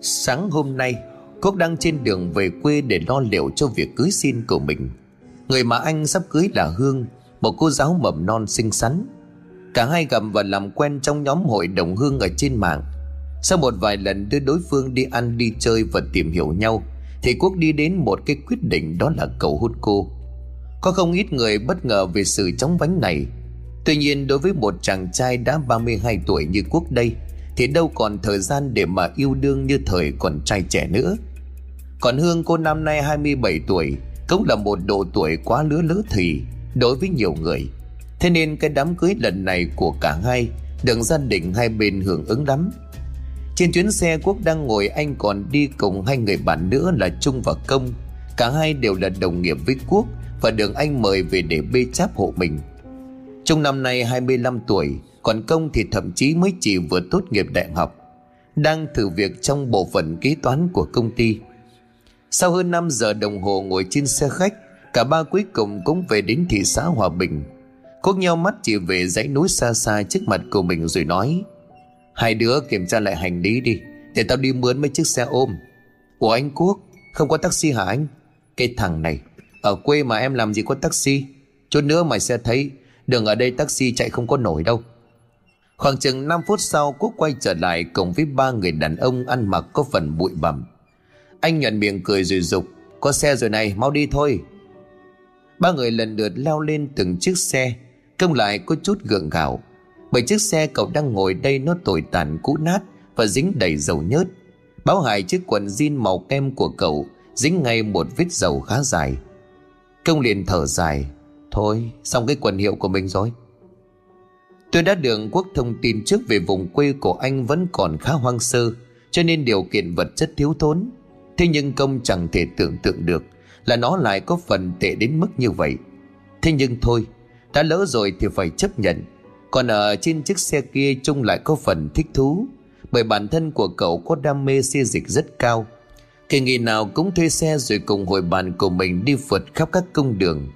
Sáng hôm nay Quốc đang trên đường về quê để lo liệu cho việc cưới xin của mình. Người mà anh sắp cưới là Hương, Một cô giáo mầm non xinh xắn. Cả hai gặp và làm quen trong nhóm hội đồng Hương ở trên mạng. Sau một vài lần đưa đối phương đi ăn, đi chơi và tìm hiểu nhau, Thì Quốc đi đến một cái quyết định, đó là cầu hút cô. Có không ít người bất ngờ về sự chóng vánh này. Tuy nhiên, đối với một chàng trai đã 32 tuổi như Quốc đây thì đâu còn thời gian để mà yêu đương như thời còn trai trẻ nữa. Còn Hương, cô năm nay 27 tuổi, Cũng là một độ tuổi quá lứa lứa thì Đối với nhiều người. Thế nên cái đám cưới lần này của cả hai Được gia đình hai bên hưởng ứng lắm. Trên chuyến xe, Quốc đang ngồi, anh còn đi cùng hai người bạn nữa là Trung và Công. Cả hai đều là đồng nghiệp với Quốc Và được anh mời về để bê cháp hộ mình. Trung năm nay 25 tuổi còn Công thì thậm chí mới chỉ vừa tốt nghiệp đại học, Đang thử việc trong bộ phận kế toán của công ty. Sau hơn 5 giờ đồng hồ ngồi trên xe khách, Cả ba cuối cùng cũng về đến thị xã Hòa Bình. Quốc nhau mắt chỉ về dãy núi xa xa trước mặt của mình rồi nói, Hai đứa kiểm tra lại hành lý đi, Để tao đi mướn mấy chiếc xe ôm. Của anh Quốc, Không có taxi hả anh? Cái thằng này, Ở quê mà em làm gì có taxi? Chút nữa mày sẽ thấy Đường ở đây taxi chạy không có nổi đâu. Khoảng chừng 5 phút sau, Quốc quay trở lại cùng với ba người đàn ông ăn mặc có phần bụi bặm. Anh nhận miệng cười rồi dục Có xe rồi này, mau đi thôi. Ba người lần lượt leo lên từng chiếc xe, Công lại có chút gượng gạo, Bởi chiếc xe cậu đang ngồi đây nó tồi tàn cũ nát Và dính đầy dầu nhớt. Báo hại chiếc quần jean màu kem của cậu Dính ngay một vết dầu khá dài. Công liền thở dài, Thôi, xong cái quần hiệu của mình rồi. Tôi đã được quốc thông tin trước về vùng quê của anh vẫn còn khá hoang sơ, Cho nên điều kiện vật chất thiếu thốn. Thế nhưng công chẳng thể tưởng tượng được Là nó lại có phần tệ đến mức như vậy. Thế nhưng thôi, đã lỡ rồi thì phải chấp nhận. Còn ở trên chiếc xe kia Trung lại có phần thích thú, Bởi bản thân của cậu có đam mê xe dịch rất cao. Kỳ nghỉ nào cũng thuê xe rồi cùng hội bạn của mình đi vượt khắp các cung đường.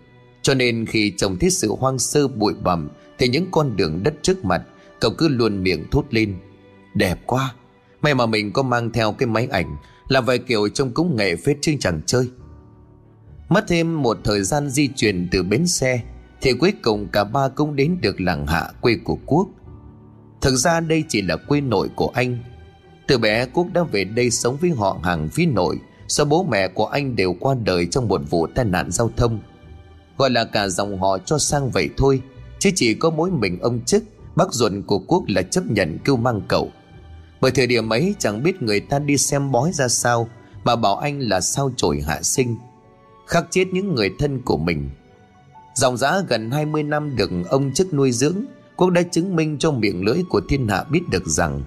Cho nên khi trông thấy sự hoang sơ, bụi bặm thì những con đường đất trước mặt, Cậu cứ luôn miệng thốt lên, Đẹp quá, May mà mình có mang theo cái máy ảnh Là vài kiểu trông cũng nghệ phết chứ chẳng chơi. Mất thêm một thời gian di chuyển từ bến xe, thì cuối cùng cả ba cũng đến được làng hạ quê của Quốc. Thực ra đây chỉ là quê nội của anh. Từ bé Quốc đã về đây sống với họ hàng phía nội Do bố mẹ của anh đều qua đời trong một vụ tai nạn giao thông. Gọi là cả dòng họ cho sang vậy thôi. Chứ chỉ có mỗi mình ông chức, Bác ruột của Quốc là chấp nhận kêu mang cậu. Bởi thời điểm ấy, chẳng biết người ta đi xem bói ra sao, Mà bảo anh là sao trổi hạ sinh. Khắc chết những người thân của mình. Dòng giã gần 20 năm được ông chức nuôi dưỡng, Quốc đã chứng minh cho miệng lưỡi của thiên hạ biết được rằng,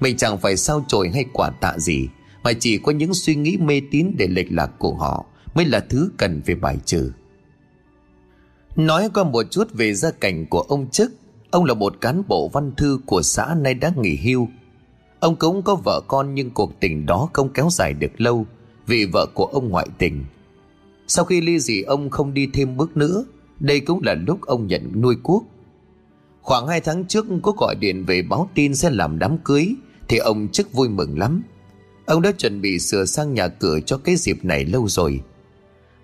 Mình chẳng phải sao chổi hay quả tạ gì, Mà chỉ có những suy nghĩ mê tín để lệch lạc của họ Mới là thứ cần phải bài trừ. Nói qua một chút về gia cảnh của ông chức. Ông là một cán bộ văn thư của xã nay đã nghỉ hưu. Ông cũng có vợ con nhưng cuộc tình đó không kéo dài được lâu Vì vợ của ông ngoại tình. Sau khi ly dị, ông không đi thêm bước nữa. Đây cũng là lúc ông nhận nuôi cuốc. Khoảng 2 tháng trước có gọi điện về báo tin sẽ làm đám cưới, Thì ông chức vui mừng lắm. Ông đã chuẩn bị sửa sang nhà cửa cho cái dịp này lâu rồi.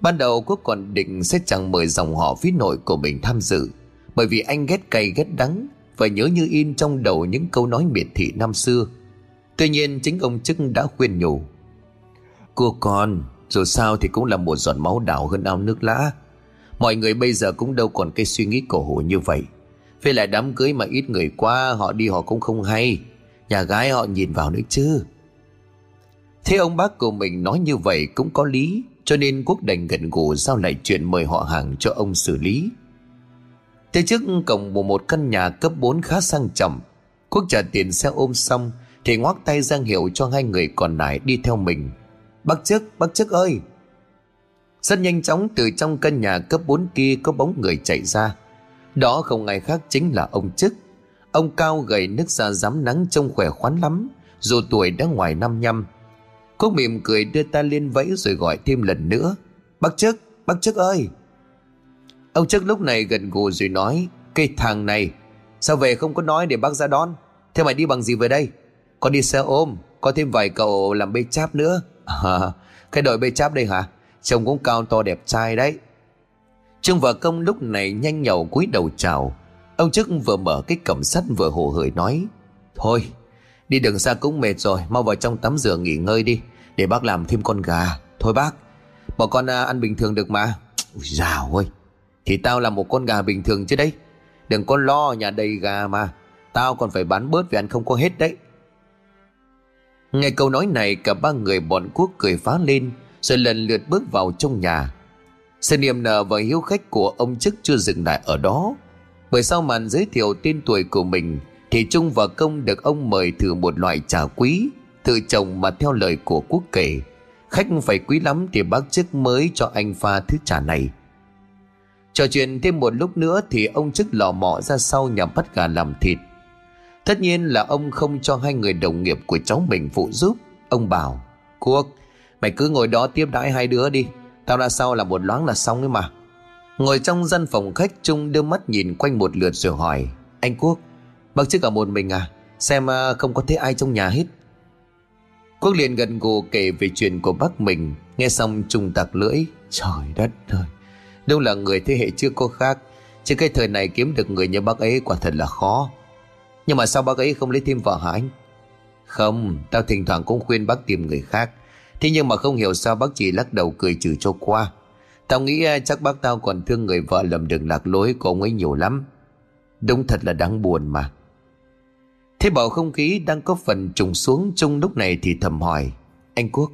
Ban đầu Quốc còn định sẽ chẳng mời dòng họ phía nội của mình tham dự, Bởi vì anh ghét cay ghét đắng Và nhớ như in trong đầu những câu nói miệt thị năm xưa. Tuy nhiên, chính ông chức đã khuyên nhủ Cô con Dù sao thì cũng là một giọt máu đảo hơn ao nước lã. Mọi người bây giờ cũng đâu còn cái suy nghĩ cổ hủ như vậy. Với lại đám cưới mà ít người qua, Họ đi họ cũng không hay. Nhà gái họ nhìn vào nữa chứ. Thế ông bác của mình nói như vậy cũng có lý. Cho nên Quốc đành gần gù giao lại chuyện mời họ hàng cho ông xử lý Thế trước cổng của một căn nhà cấp 4 khá sang trọng Quốc trả tiền xe ôm xong Thì ngoắc tay giang hiệu cho hai người còn lại đi theo mình Bác chức, bác chức ơi rất nhanh chóng từ trong căn nhà cấp 4 kia có bóng người chạy ra. Đó không ai khác chính là ông chức. Ông cao gầy nước da rám nắng trông khỏe khoắn lắm, dù tuổi đã ngoài năm nhăm. Cô mỉm cười đưa ta lên vẫy rồi gọi thêm lần nữa. Bác chức, bác chức ơi! Ông chức lúc này gần gù rồi nói, cây thằng này, sao về không có nói để bác ra đón? Thế mày đi bằng gì về đây? Con đi xe ôm, Có thêm vài cậu làm bê cháp nữa à, Cái đội bê cháp đây hả Trông cũng cao to đẹp trai đấy Trương và công lúc này nhanh nhậu cúi đầu chào Ông chức vừa mở cái cổng sắt vừa hồ hởi nói Thôi Đi đường xa cũng mệt rồi Mau vào trong tắm rửa nghỉ ngơi đi Để bác làm thêm con gà. Thôi bác Bỏ con à, ăn bình thường được mà. Ui dào ơi Thì tao là một con gà bình thường chứ đấy. Đừng có lo nhà đầy gà mà. Tao còn phải bán bớt vì ăn không có hết đấy. Nghe câu nói này cả ba người bọn quốc cười phá lên Rồi lần lượt bước vào trong nhà. Sự niềm nở và hiếu khách của ông chức chưa dừng lại ở đó. Bởi sau màn giới thiệu tên tuổi của mình thì Trung và Công được ông mời thử một loại trà quý, Tự trồng mà theo lời của quốc kể. Khách phải quý lắm thì bác chức mới cho anh pha thứ trà này. Trò chuyện thêm một lúc nữa thì ông chức lò mọ ra sau nhà bắt gà làm thịt. Tất nhiên là ông không cho hai người đồng nghiệp của cháu mình phụ giúp. Ông bảo, Quốc, Mày cứ ngồi đó tiếp đãi hai đứa đi. Tao ra sau là một loáng là xong ấy mà. Ngồi trong gian phòng khách, Trung đưa mắt nhìn quanh một lượt rồi hỏi, Anh Quốc Bác chứ cả một mình à? Xem à, không có thấy ai trong nhà hết. Quốc liền gần gù kể về chuyện của bác mình. Nghe xong trùng tạc lưỡi, Trời đất ơi. Đâu là người thế hệ chưa có khác. Chứ cái thời này kiếm được người như bác ấy quả thật là khó. Nhưng mà sao bác ấy không lấy thêm vợ hả anh? Không, Tao thỉnh thoảng cũng khuyên bác tìm người khác. Thế nhưng mà không hiểu sao bác chỉ lắc đầu cười trừ cho qua. Tao nghĩ à, chắc bác tao còn thương người vợ lầm đường lạc lối của ông ấy nhiều lắm. Đúng thật là đáng buồn mà. Thế bầu không khí đang có phần trùng xuống Trung lúc này thì thầm hỏi, Anh Quốc,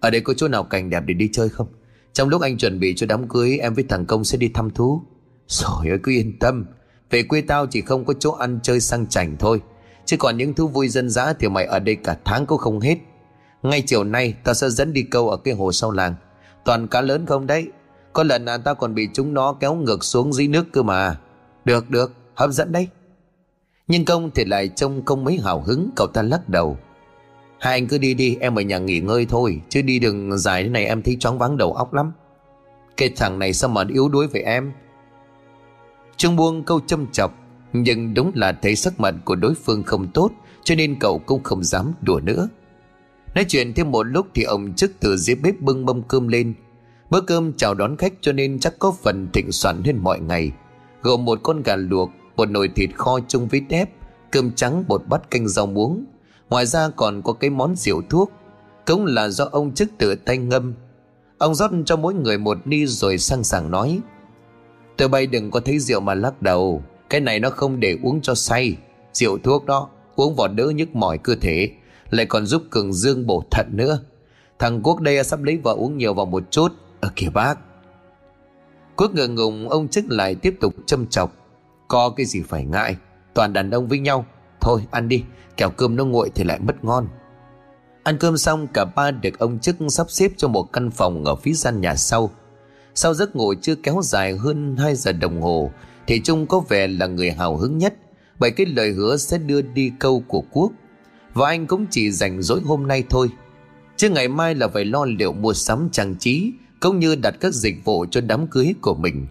Ở đây có chỗ nào cảnh đẹp để đi chơi không? Trong lúc anh chuẩn bị cho đám cưới, Em với thằng Công sẽ đi thăm thú. Rồi ơi, cứ yên tâm. Về quê tao chỉ không có chỗ ăn chơi sang chảnh thôi. Chứ còn những thú vui dân dã Thì mày ở đây cả tháng cũng không hết. Ngay chiều nay, tao sẽ dẫn đi câu ở cái hồ sau làng. Toàn cá lớn không đấy? Có lần là tao còn bị chúng nó kéo ngược xuống dưới nước cơ mà. Được được, hấp dẫn đấy nhưng công thì lại trông không mấy hào hứng, Cậu ta lắc đầu. Hai anh cứ đi đi, em ở nhà nghỉ ngơi thôi, Chứ đi đường dài thế này em thấy chóng vắng đầu óc lắm. Cái thằng này sao mà yếu đuối với em? Trung buông câu châm chọc, Nhưng đúng là thấy sắc mặt của đối phương không tốt, Cho nên cậu cũng không dám đùa nữa. Nói chuyện thêm một lúc thì ông chức từ dưới bếp bưng mâm cơm lên. Bữa cơm chào đón khách cho nên chắc có phần thịnh soạn hơn mọi ngày. Gồm một con gà luộc một nồi thịt kho chung với tép, cơm trắng bột bát canh rau muống. Ngoài ra còn có cái món rượu thuốc, cũng là do ông chức tự tay ngâm. Ông rót cho mỗi người một ly rồi sang sảng nói, tụi bay đừng có thấy rượu mà lắc đầu, cái này nó không để uống cho say. Rượu thuốc đó, uống vào đỡ nhức mỏi cơ thể, lại còn giúp cường dương bổ thận nữa. Thằng quốc đây sắp lấy vợ uống nhiều vào một chút. Ở kìa bác. Quốc ngượng ngùng, ông chức lại tiếp tục châm chọc có cái gì phải ngại, Toàn đàn ông với nhau. Thôi, ăn đi, Kẻo cơm nó nguội thì lại mất ngon. Ăn cơm xong, cả ba được ông chức sắp xếp cho một căn phòng ở phía gian nhà sau. Sau giấc ngủ chưa kéo dài hơn 2 giờ đồng hồ, Thì Trung có vẻ là người hào hứng nhất, Bởi cái lời hứa sẽ đưa đi câu của Quốc. Và anh cũng chỉ dành dỗi hôm nay thôi. Chứ ngày mai là phải lo liệu mua sắm trang trí, Cũng như đặt các dịch vụ cho đám cưới của mình.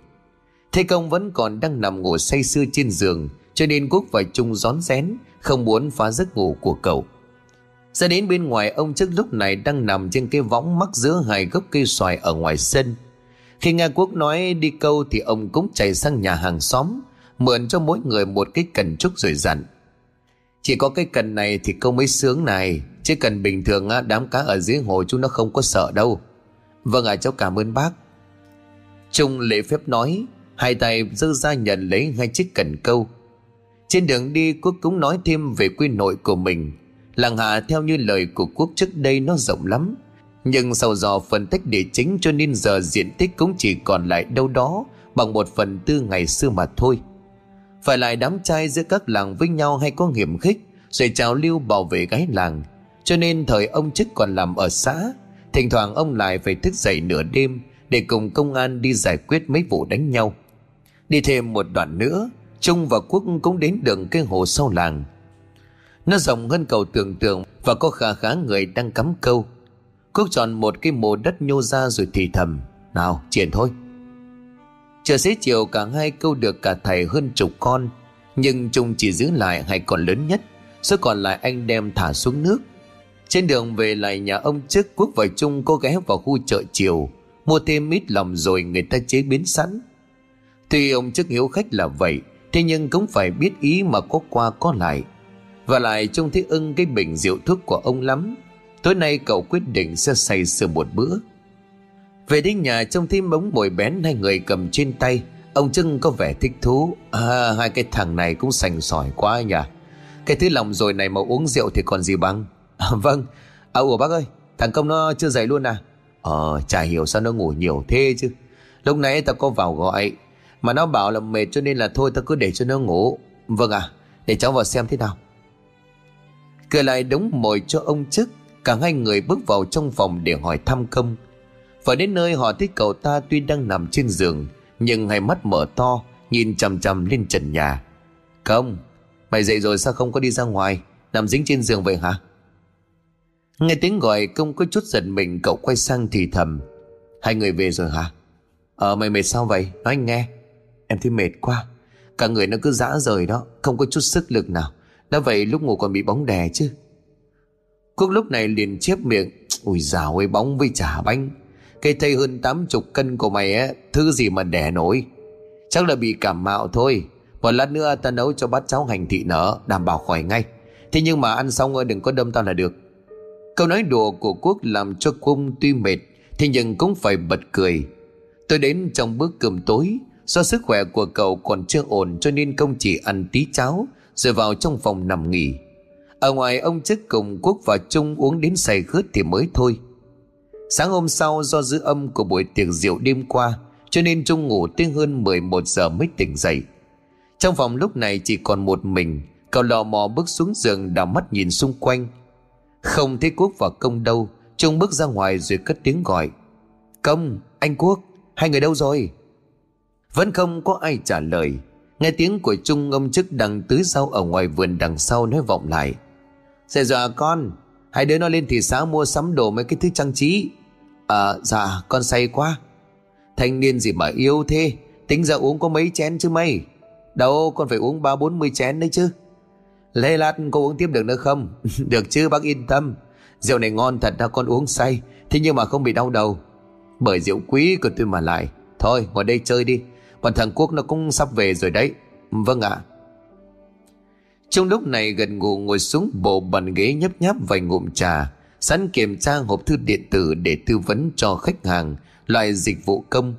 Thế công vẫn còn đang nằm ngủ say sưa trên giường Cho nên Quốc và Trung rón rén Không muốn phá giấc ngủ của cậu. Ra đến bên ngoài ông trước lúc này đang nằm trên cái võng mắc giữa hai gốc cây xoài ở ngoài sân. Khi nghe Quốc nói đi câu thì ông cũng chạy sang nhà hàng xóm Mượn cho mỗi người một cái cần trúc rồi dặn. Chỉ có cái cần này thì câu mới sướng này Chứ cần bình thường đám cá ở dưới hồ chúng nó không có sợ đâu. Vâng ạ à, cháu cảm ơn bác. Trung lễ phép nói Hai tay giơ ra nhận lấy ngay chiếc cần câu. Trên đường đi, Quốc cũng nói thêm về quê nội của mình. Làng hạ, theo như lời của Quốc trước đây, nó rộng lắm. Nhưng sau dò phân tích địa chính cho nên giờ diện tích cũng chỉ còn lại đâu đó, Bằng một phần tư ngày xưa mà thôi. Phải lại đám trai giữa các làng với nhau hay có hiểm khích, Rồi trào lưu bảo vệ gái làng. Cho nên thời ông chức còn làm ở xã, Thỉnh thoảng ông lại phải thức dậy nửa đêm Để cùng công an đi giải quyết mấy vụ đánh nhau. Đi thêm một đoạn nữa, Trung và Quốc cũng đến đường cây hồ sau làng. Nó rộng hơn cầu tưởng tượng Và có khá khá người đang cắm câu. Quốc chọn một cái mồ đất nhô ra rồi thì thầm, Nào triển thôi. Chờ xế chiều, cả hai câu được cả thầy hơn chục con, Nhưng Trung chỉ giữ lại hai con lớn nhất, Số còn lại anh đem thả xuống nước. Trên đường về lại nhà ông trước, Quốc và Trung có ghé vào khu chợ chiều, Mua thêm ít lòng rồi người ta chế biến sẵn. Tuy ông chức hiếu khách là vậy Thế nhưng cũng phải biết ý mà có qua có lại. Và lại trông thấy ưng cái bình rượu thuốc của ông lắm. Tối nay cậu quyết định sẽ say sưa một bữa. Về đến nhà trông thấy bóng bồi bén hai người cầm trên tay Ông Trưng có vẻ thích thú. À hai cái thằng này cũng sành sỏi quá nhỉ. Cái thứ lòng rồi này mà uống rượu thì còn gì bằng? À, Vâng. À ủa bác ơi Thằng công nó chưa dậy luôn à? Ờ chả hiểu sao nó ngủ nhiều thế chứ. Lúc nãy tao có vào gọi mà nó bảo là mệt cho nên là thôi, tao cứ để cho nó ngủ. Vâng à Để cháu vào xem thế nào. Cửa lại đống mồi cho ông chức, Cả hai người bước vào trong phòng để hỏi thăm công. Và đến nơi họ thấy cậu ta tuy đang nằm trên giường, Nhưng hai mắt mở to, Nhìn chằm chằm lên trần nhà. Công, Mày dậy rồi sao không có đi ra ngoài? Nằm dính trên giường vậy hả? Nghe tiếng gọi, công có chút giật mình, Cậu quay sang thì thầm. Hai người về rồi hả? Ờ mày mệt sao vậy? Nói anh nghe. Em thấy mệt quá. Cả người nó cứ dã rời đó, Không có chút sức lực nào. Đã vậy lúc ngủ còn bị bóng đè chứ. Quốc lúc này liền chép miệng Ui dào ơi, bóng với chả bánh. Cây thây hơn tám chục cân của mày á, Thứ gì mà đẻ nổi. Chắc là bị cảm mạo thôi. Một lát nữa ta nấu cho bát cháo hành thị nở, Đảm bảo khỏi ngay. Thế nhưng mà ăn xong ơi, đừng có đâm tao là được. Câu nói đùa của Quốc làm cho Cung tuy mệt, Thế nhưng cũng phải bật cười. Tôi đến trong bữa cơm tối Do sức khỏe của cậu còn chưa ổn Cho nên công chỉ ăn tí cháo Rồi vào trong phòng nằm nghỉ. Ở ngoài ông chức cùng Quốc và Trung uống đến say khướt thì mới thôi. Sáng hôm sau do dư âm của buổi tiệc rượu đêm qua Cho nên Trung ngủ tới hơn 11 giờ mới tỉnh dậy. Trong phòng lúc này chỉ còn một mình Cậu lò mò bước xuống giường đảo mắt nhìn xung quanh. Không thấy Quốc và Công đâu Trung bước ra ngoài rồi cất tiếng gọi. Công, anh Quốc, hai người đâu rồi? Vẫn không có ai trả lời. Nghe tiếng của Trung ông chức đang tứ sau ở ngoài vườn đằng sau nói vọng lại. Sẽ dọa con, Hai đứa nó lên thị xã mua sắm đồ mấy cái thứ trang trí. À dạ con say quá. Thanh niên gì mà yêu thế? Tính ra uống có mấy chén chứ mày? Đâu, con phải uống ba bốn mươi chén đấy chứ. Lê lát cô uống tiếp được nữa không? Được chứ, bác yên tâm. Rượu này ngon thật ra con uống say. Thế nhưng mà không bị đau đầu. Bởi rượu quý của tôi mà lại. Thôi, ngồi đây chơi đi. Còn thằng Quốc nó cũng sắp về rồi đấy. Vâng ạ. Trong lúc này gần ngủ ngồi xuống, bộ bàn ghế nhấp nháp vài ngụm trà, Sẵn kiểm tra hộp thư điện tử để tư vấn cho khách hàng, Loại dịch vụ công.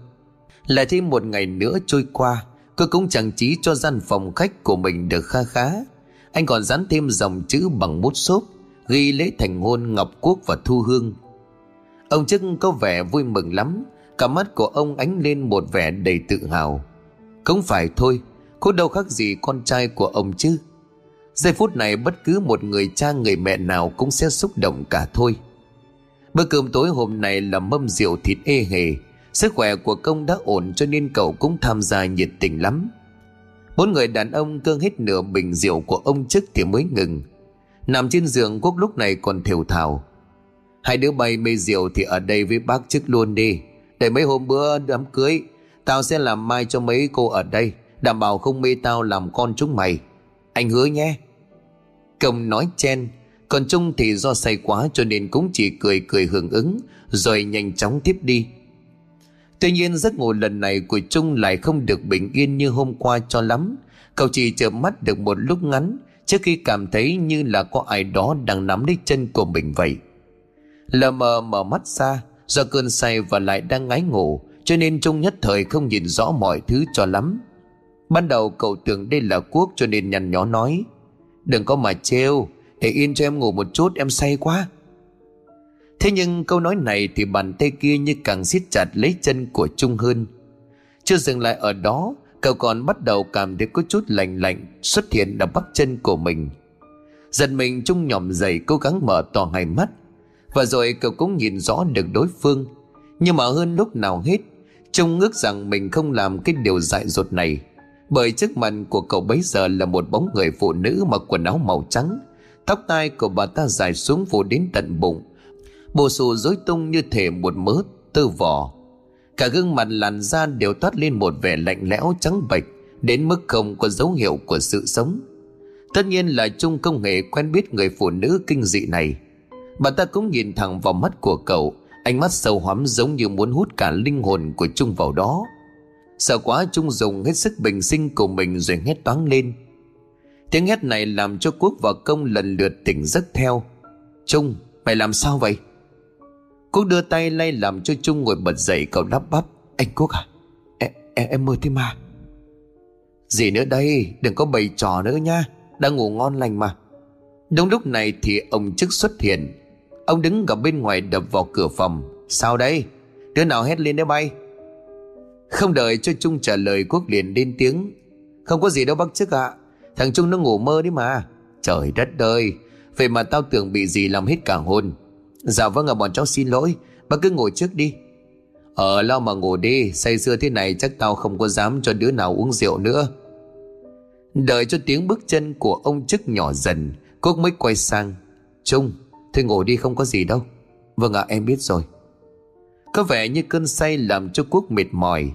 Lại thêm một ngày nữa trôi qua, Cô cũng chẳng trí cho gian phòng khách của mình được kha khá. Anh còn dán thêm dòng chữ bằng bút xốp, Ghi lễ thành hôn Ngọc Quốc và Thu Hương. Ông chức có vẻ vui mừng lắm. Cả mắt của ông ánh lên một vẻ đầy tự hào. Không phải thôi, Có đâu khác gì con trai của ông chứ. Giây phút này bất cứ một người cha, người mẹ nào cũng sẽ xúc động cả thôi. Bữa cơm tối hôm nay là mâm rượu thịt ê hề. Sức khỏe của công đã ổn cho nên cậu cũng tham gia nhiệt tình lắm. Bốn người đàn ông cơn hết nửa bình rượu của ông trước thì mới ngừng. Nằm trên giường quốc lúc này còn thều thào. Hai đứa bay mê rượu thì ở đây với bác trước luôn đi. Để mấy hôm bữa đám cưới, Tao sẽ làm mai cho mấy cô ở đây, Đảm bảo không mê tao làm con chúng mày. Anh hứa nhé. Công nói chen, Còn Trung thì do say quá cho nên cũng chỉ cười cười hưởng ứng, Rồi nhanh chóng tiếp đi. Tuy nhiên giấc ngủ lần này của Trung lại không được bình yên như hôm qua cho lắm. Cậu chỉ chợp mắt được một lúc ngắn, Trước khi cảm thấy như là có ai đó đang nắm lấy chân của mình vậy. Lờ mờ mở mắt ra Do cơn say và lại đang ngái ngủ, Cho nên Trung nhất thời không nhìn rõ mọi thứ cho lắm. Ban đầu cậu tưởng đây là Quốc cho nên nhăn nhó nói, Đừng có mà trêu, Để yên cho em ngủ một chút, em say quá. Thế nhưng câu nói này thì bàn tay kia như càng siết chặt lấy chân của Trung hơn Chưa dừng lại ở đó, Cậu còn bắt đầu cảm thấy có chút lạnh lạnh Xuất hiện ở bắp chân của mình. Dần mình, Trung nhòm dậy cố gắng mở to hai mắt. Và rồi cậu cũng nhìn rõ được đối phương. Nhưng mà hơn lúc nào hết Trung ngước rằng mình không làm cái điều dại dột này. Bởi trước mặt của cậu bấy giờ là một bóng người phụ nữ mặc quần áo màu trắng. Tóc tai của bà ta dài xuống phủ đến tận bụng. Bộ xù rối tung như thể một mớ tơ vò. Cả gương mặt làn da đều toát lên một vẻ lạnh lẽo trắng bệch, Đến mức không có dấu hiệu của sự sống. Tất nhiên là Trung công nghệ quen biết người phụ nữ kinh dị này. Bà ta cũng nhìn thẳng vào mắt của cậu. Ánh mắt sâu hoắm giống như muốn hút cả linh hồn của Trung vào đó. Sợ quá Trung dùng hết sức bình sinh của mình rồi hét toáng lên. Tiếng hét này làm cho Quốc và Công lần lượt tỉnh giấc theo. Trung mày làm sao vậy? Quốc đưa tay lay làm cho Trung ngồi bật dậy cậu lắp bắp. Anh Quốc à Em, em, em mơ thế mà. Gì nữa đây Đừng có bày trò nữa nha. Đang ngủ ngon lành mà. Đúng lúc này thì ông chức xuất hiện. Ông đứng gặp bên ngoài đập vào cửa phòng. Sao đây? Đứa nào hét lên đấy bay? Không đợi cho Trung trả lời, Quốc liền lên tiếng. Không có gì đâu, bác chức ạ. Thằng Trung nó ngủ mơ đấy mà. Trời đất ơi! Vậy mà tao tưởng bị gì làm hết cả hồn. Dạ vâng ạ, bọn cháu xin lỗi. Bác cứ ngồi trước đi. Ờ lo mà ngủ đi. Say sưa thế này chắc tao không có dám cho đứa nào uống rượu nữa. Đợi cho tiếng bước chân của ông chức nhỏ dần, Quốc mới quay sang. Trung. Thôi ngồi đi không có gì đâu. Vâng ạ em biết rồi. Có vẻ như cơn say làm cho Quốc mệt mỏi.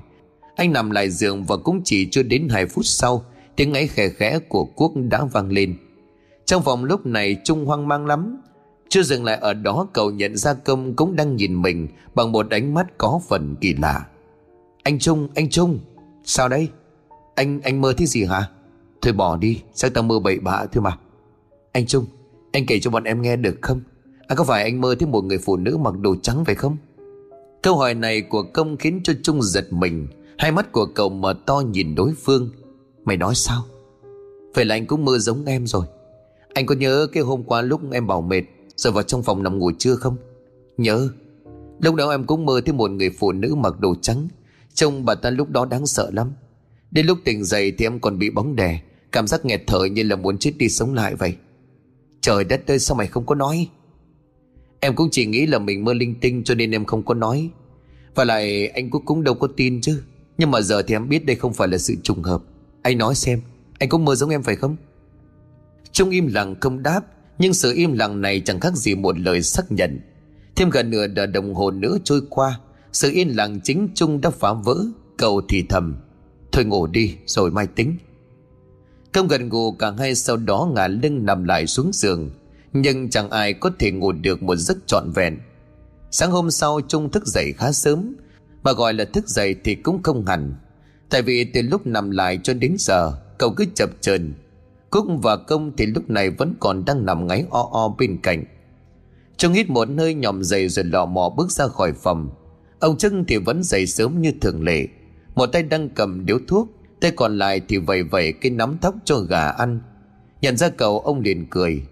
Anh nằm lại giường và cũng chỉ chưa đến 2 phút sau Tiếng ấy khẽ khẽ của Quốc đã vang lên. Trong vòng lúc này Trung hoang mang lắm. Chưa dừng lại ở đó cậu nhận ra công cũng đang nhìn mình Bằng một ánh mắt có phần kỳ lạ. Anh Trung, anh Trung Sao đây? Anh anh mơ thấy gì hả? Thôi bỏ đi, sao tao mơ bậy bạ thôi mà? Anh Trung, anh kể cho bọn em nghe được không? À có phải anh mơ thấy một người phụ nữ mặc đồ trắng phải không? Câu hỏi này của công khiến cho Trung giật mình. Hai mắt của cậu mở to nhìn đối phương. Mày nói sao? Vậy là anh cũng mơ giống em rồi. Anh có nhớ cái hôm qua lúc em bảo mệt, Rồi vào trong phòng nằm ngủ chưa không? Nhớ. Lúc đó em cũng mơ thấy một người phụ nữ mặc đồ trắng. Trông bà ta lúc đó đáng sợ lắm. Đến lúc tỉnh dậy thì em còn bị bóng đè. Cảm giác nghẹt thở như là muốn chết đi sống lại vậy. Trời đất ơi, sao mày không có nói? Em cũng chỉ nghĩ là mình mơ linh tinh cho nên em không có nói. Và lại anh cũng cũng đâu có tin chứ. Nhưng mà giờ thì em biết đây không phải là sự trùng hợp. Anh nói xem, Anh cũng mơ giống em phải không? Trung im lặng không đáp, Nhưng sự im lặng này chẳng khác gì một lời xác nhận. Thêm gần nửa giờ đồng hồ nữa trôi qua, Sự yên lặng chính Trung đã phá vỡ Cậu thì thầm. Thôi ngủ đi, rồi mai tính. Không gần ngủ, cả hai sau đó ngả lưng nằm lại xuống giường. Nhưng chẳng ai có thể ngủ được một giấc trọn vẹn. Sáng hôm sau Trung thức dậy khá sớm, Mà gọi là thức dậy thì cũng không hẳn. Tại vì từ lúc nằm lại cho đến giờ, Cậu cứ chập chờn. Cúc và Công thì lúc này vẫn còn đang nằm ngáy o o bên cạnh. Trung hít một nơi nhòm dậy rồi lò mò bước ra khỏi phòng. Ông Trưng thì vẫn dậy sớm như thường lệ. Một tay đang cầm điếu thuốc, Tay còn lại thì vẩy vẩy cái nắm tóc cho gà ăn. Nhận ra cậu, ông liền cười.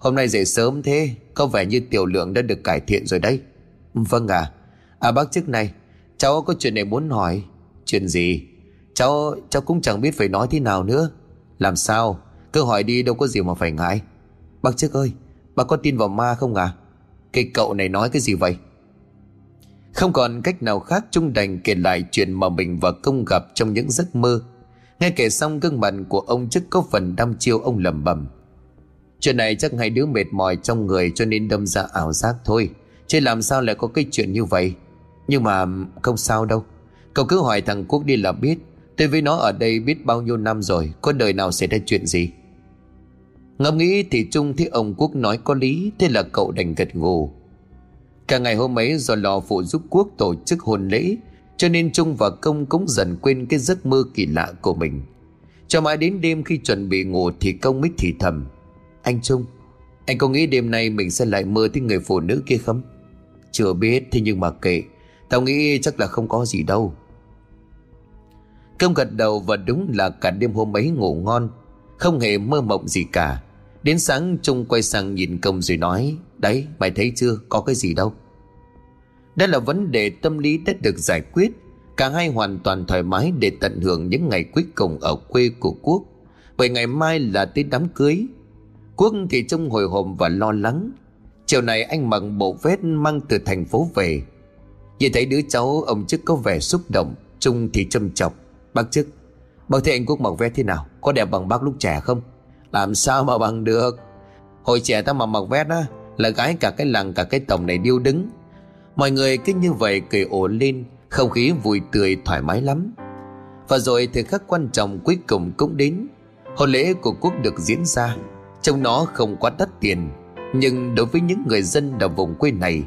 Hôm nay dậy sớm thế, Có vẻ như tiểu lượng đã được cải thiện rồi đấy. Vâng à À bác trước này, Cháu có chuyện này muốn hỏi. Chuyện gì? Cháu cháu cũng chẳng biết phải nói thế nào nữa. Làm sao? Cứ hỏi đi, đâu có gì mà phải ngại. Bác trước ơi, Bác có tin vào ma không à Cái cậu này nói cái gì vậy? Không còn cách nào khác, Trung đành kể lại chuyện mà mình và công gặp trong những giấc mơ. Nghe kể xong, gương mặt của ông chức có phần đăm chiêu ông lầm bầm Chuyện này chắc hai đứa mệt mỏi trong người cho nên đâm ra ảo giác thôi. Chứ làm sao lại có cái chuyện như vậy? Nhưng mà không sao đâu. Cậu cứ hỏi thằng Quốc đi là biết. Tôi với nó ở đây biết bao nhiêu năm rồi, Có đời nào xảy ra chuyện gì? Ngẫm nghĩ thì Trung thấy ông Quốc nói có lý, Thế là cậu đành gật gù. Cả ngày hôm ấy do lò phụ giúp quốc tổ chức hôn lễ, Cho nên Trung và Công cũng dần quên cái giấc mơ kỳ lạ của mình. Cho mãi đến đêm khi chuẩn bị ngủ thì Công mới thì thầm. Anh Trung, Anh có nghĩ đêm nay mình sẽ lại mơ thấy người phụ nữ kia không? Chưa biết, thế nhưng mà kệ. Tao nghĩ chắc là không có gì đâu. Cơm gật đầu và đúng là cả đêm hôm ấy ngủ ngon. Không hề mơ mộng gì cả. Đến sáng, Trung quay sang nhìn công rồi nói, Đấy, mày thấy chưa? Có cái gì đâu. Đây là vấn đề tâm lý đã được giải quyết. Cả hai hoàn toàn thoải mái để tận hưởng những ngày cuối cùng ở quê của Quốc. Bởi ngày mai là tới đám cưới. Quốc thì trông hồi hộp và lo lắng. Chiều này anh mặc bộ vest mang từ thành phố về. Nhìn thấy đứa cháu, ông chức có vẻ xúc động Trung thì châm chọc. Bác chức, Bác thấy anh Quốc mặc vest thế nào? Có đẹp bằng bác lúc trẻ không? Làm sao mà bằng được? Hồi trẻ ta mà mặc vest á, Là gái cả cái làng cả cái tổng này điêu đứng. Mọi người cứ như vậy cười ổ lên, Không khí vui tươi thoải mái lắm. Và rồi thời khắc quan trọng cuối cùng cũng đến. Hôn lễ của quốc được diễn ra. Trông nó không quá đắt tiền. Nhưng đối với những người dân ở vùng quê này,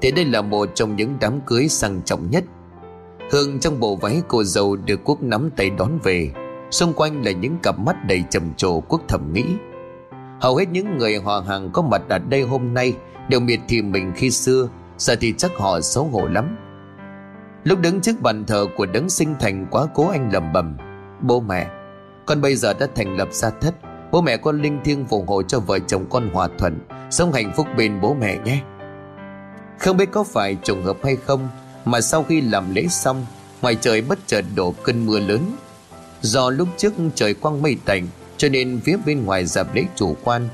Thì đây là một trong những đám cưới sang trọng nhất. Hương trong bộ váy cô dâu được Quốc nắm tay đón về. Xung quanh là những cặp mắt đầy trầm trồ Quốc thầm nghĩ Hầu hết những người họ hàng có mặt ở đây hôm nay Đều miệt thị mình khi xưa, Giờ thì chắc họ xấu hổ lắm. Lúc đứng trước bàn thờ của đấng sinh thành quá cố anh lầm bầm Bố mẹ, Con bây giờ đã thành lập gia thất Bố mẹ con linh thiêng phù hộ cho vợ chồng con hòa thuận, Sống hạnh phúc bên bố mẹ nhé. Không biết có phải trùng hợp hay không, Mà sau khi làm lễ xong, Ngoài trời bất chợt đổ cơn mưa lớn. Do lúc trước trời quang mây tạnh, Cho nên phía bên ngoài dạp lễ chủ quan.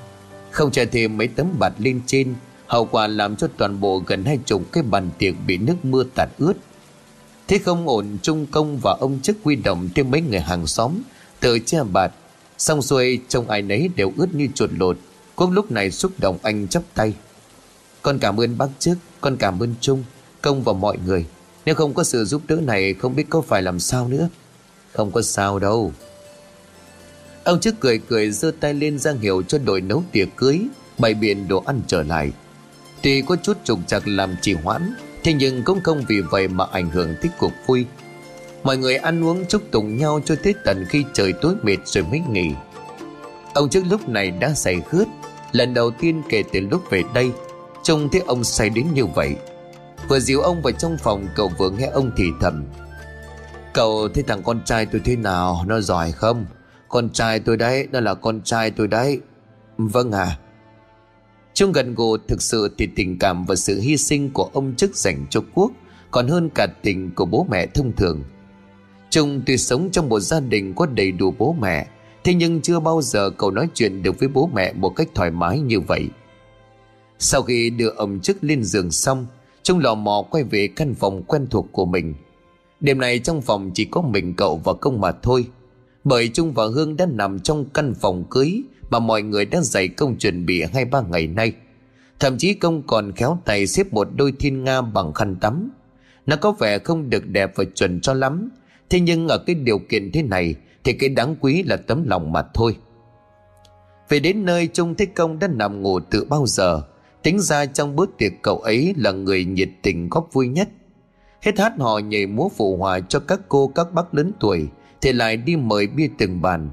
Không trả thêm mấy tấm bạt lên trên, Hậu quả làm cho toàn bộ gần hai chục cái bàn tiệc bị nước mưa tạt ướt. Thế không ổn, Trung Công và ông chức quy động thêm mấy người hàng xóm, Tự che bạt Xong xuôi, trông ai nấy đều ướt như chuột lột. Quốc lúc này xúc động anh chắp tay. Con cảm ơn bác trước, Con cảm ơn Trung, Công và mọi người. Nếu không có sự giúp đỡ này, Không biết có phải làm sao nữa. Không có sao đâu. Ông chức cười cười, giơ tay lên ra hiệu cho đội nấu tiệc cưới, Bày biện đồ ăn trở lại. Tuy có chút trục trặc làm trì hoãn, Thế nhưng cũng không vì vậy mà ảnh hưởng tích cuộc vui. Mọi người ăn uống chúc tụng nhau cho tới tận khi trời tối mệt rồi mới nghỉ. Ông trước lúc này đã say khướt. Lần đầu tiên kể từ lúc về đây, Trông thấy ông say đến như vậy. Vừa dìu ông vào trong phòng, cậu vừa nghe ông thì thầm. Cậu thấy thằng con trai tôi thế nào? Nó giỏi không? Con trai tôi đấy, Nó là con trai tôi đấy. Vâng à Trong gần gù thực sự thì tình cảm và sự hy sinh của ông chức dành cho quốc còn hơn cả tình của bố mẹ thông thường. Trung tuy sống trong một gia đình có đầy đủ bố mẹ, thế nhưng chưa bao giờ cậu nói chuyện được với bố mẹ một cách thoải mái như vậy. Sau khi đưa ông chức lên giường xong, Trung lò mò quay về căn phòng quen thuộc của mình. Đêm này trong phòng chỉ có mình cậu và công mà thôi. Bởi Trung và Hương đã nằm trong căn phòng cưới mà mọi người đã dày công chuẩn bị hai ba ngày nay. Thậm chí công còn khéo tay xếp một đôi thiên nga bằng khăn tắm. Nó có vẻ không được đẹp và chuẩn cho lắm, thế nhưng ở cái điều kiện thế này thì cái đáng quý là tấm lòng mà thôi. Về đến nơi Trung Thế Công đã nằm ngủ từ bao giờ, tính ra trong bữa tiệc cậu ấy là người nhiệt tình góp vui nhất. Hết hát họ nhảy múa phụ hòa cho các cô các bác lớn tuổi, thì lại đi mời bia từng bàn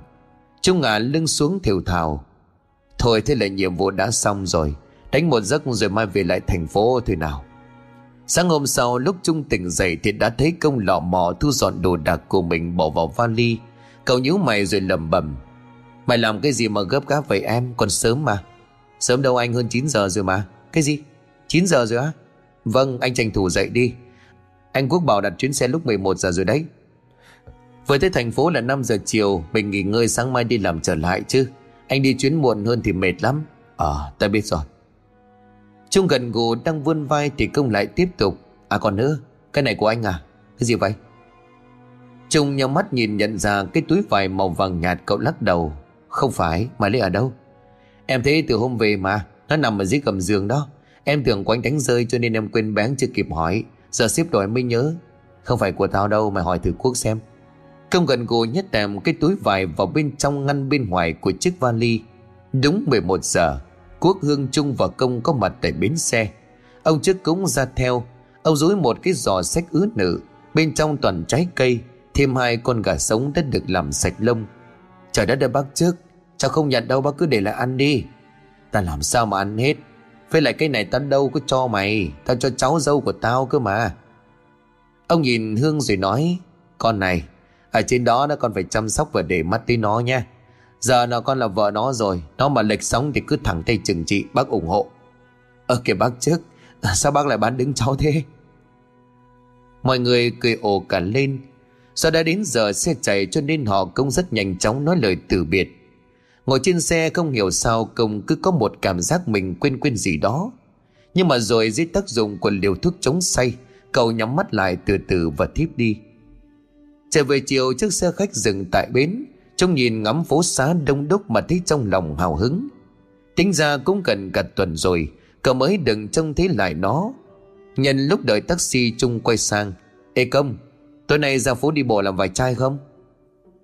Trung ngả lưng xuống thều thào Thôi thế là nhiệm vụ đã xong rồi Đánh một giấc rồi mai về lại thành phố thôi nào Sáng hôm sau lúc Trung tỉnh dậy Thì đã thấy công lọ mò thu dọn đồ đạc của mình bỏ vào vali. Cậu nhíu mày rồi lẩm bẩm: Mày làm cái gì mà gấp gáp vậy em? Còn sớm mà. Sớm đâu anh hơn 9 giờ rồi mà. Cái gì? 9 giờ rồi á? Vâng anh tranh thủ dậy đi. Anh Quốc bảo đặt chuyến xe lúc 11 giờ rồi đấy. Vừa tới thành phố là 5 giờ chiều Mình nghỉ ngơi sáng mai đi làm trở lại chứ. Anh đi chuyến muộn hơn thì mệt lắm. Ờ à, ta biết rồi. Trung gần gù đang vươn vai Thì công lại tiếp tục. À còn nữa Cái này của anh à? Cái gì vậy? Trung nhau mắt nhìn nhận ra Cái túi vải màu vàng nhạt cậu lắc đầu. Không phải mà lấy ở đâu? Em thấy từ hôm về mà Nó nằm ở dưới gầm giường đó. Em tưởng của anh đánh rơi cho nên em quên bén chưa kịp hỏi. Giờ xếp đổi mới nhớ. Không phải của tao đâu mày hỏi thử quốc xem. Công gần gù nhét tèm cái túi vải vào bên trong ngăn bên ngoài của chiếc vali. Đúng 11 giờ, Quốc Hương Trung và Công có mặt tại bến xe. Ông trước cũng ra theo, ông dối một cái giò sách ướt nữ, bên trong toàn trái cây, thêm hai con gà sống đã được làm sạch lông. Trời đất đã bác trước, cháu không nhận đâu bác cứ để lại ăn đi. Ta làm sao mà ăn hết, với lại cái này ta đâu có cho mày, tao cho cháu dâu của tao cơ mà. Ông nhìn Hương rồi nói, con này, ở trên đó nó còn phải chăm sóc và để mắt tới nó nha Giờ nào con là vợ nó rồi, Nó mà lệch sóng thì cứ thẳng tay chừng trị, Bác ủng hộ. Ờ kìa bác trước, Sao bác lại bán đứng cháu thế? Mọi người cười ồ cả lên. Do đã đến giờ xe chạy cho nên họ cũng rất nhanh chóng nói lời từ biệt. Ngồi trên xe không hiểu sao công cứ có một cảm giác mình quên quên gì đó. Nhưng mà rồi dưới tác dụng của liều thuốc chống say, Cậu nhắm mắt lại từ từ và thiếp đi. Trở về chiều, chiếc xe khách dừng tại bến. Trông nhìn ngắm phố xá đông đúc mà thấy trong lòng hào hứng. Tính ra cũng gần cả tuần rồi, Cậu mới đừng trông thấy lại nó. Nhân lúc đợi taxi Trung quay sang, Ê công, Tối nay ra phố đi bộ làm vài chai không?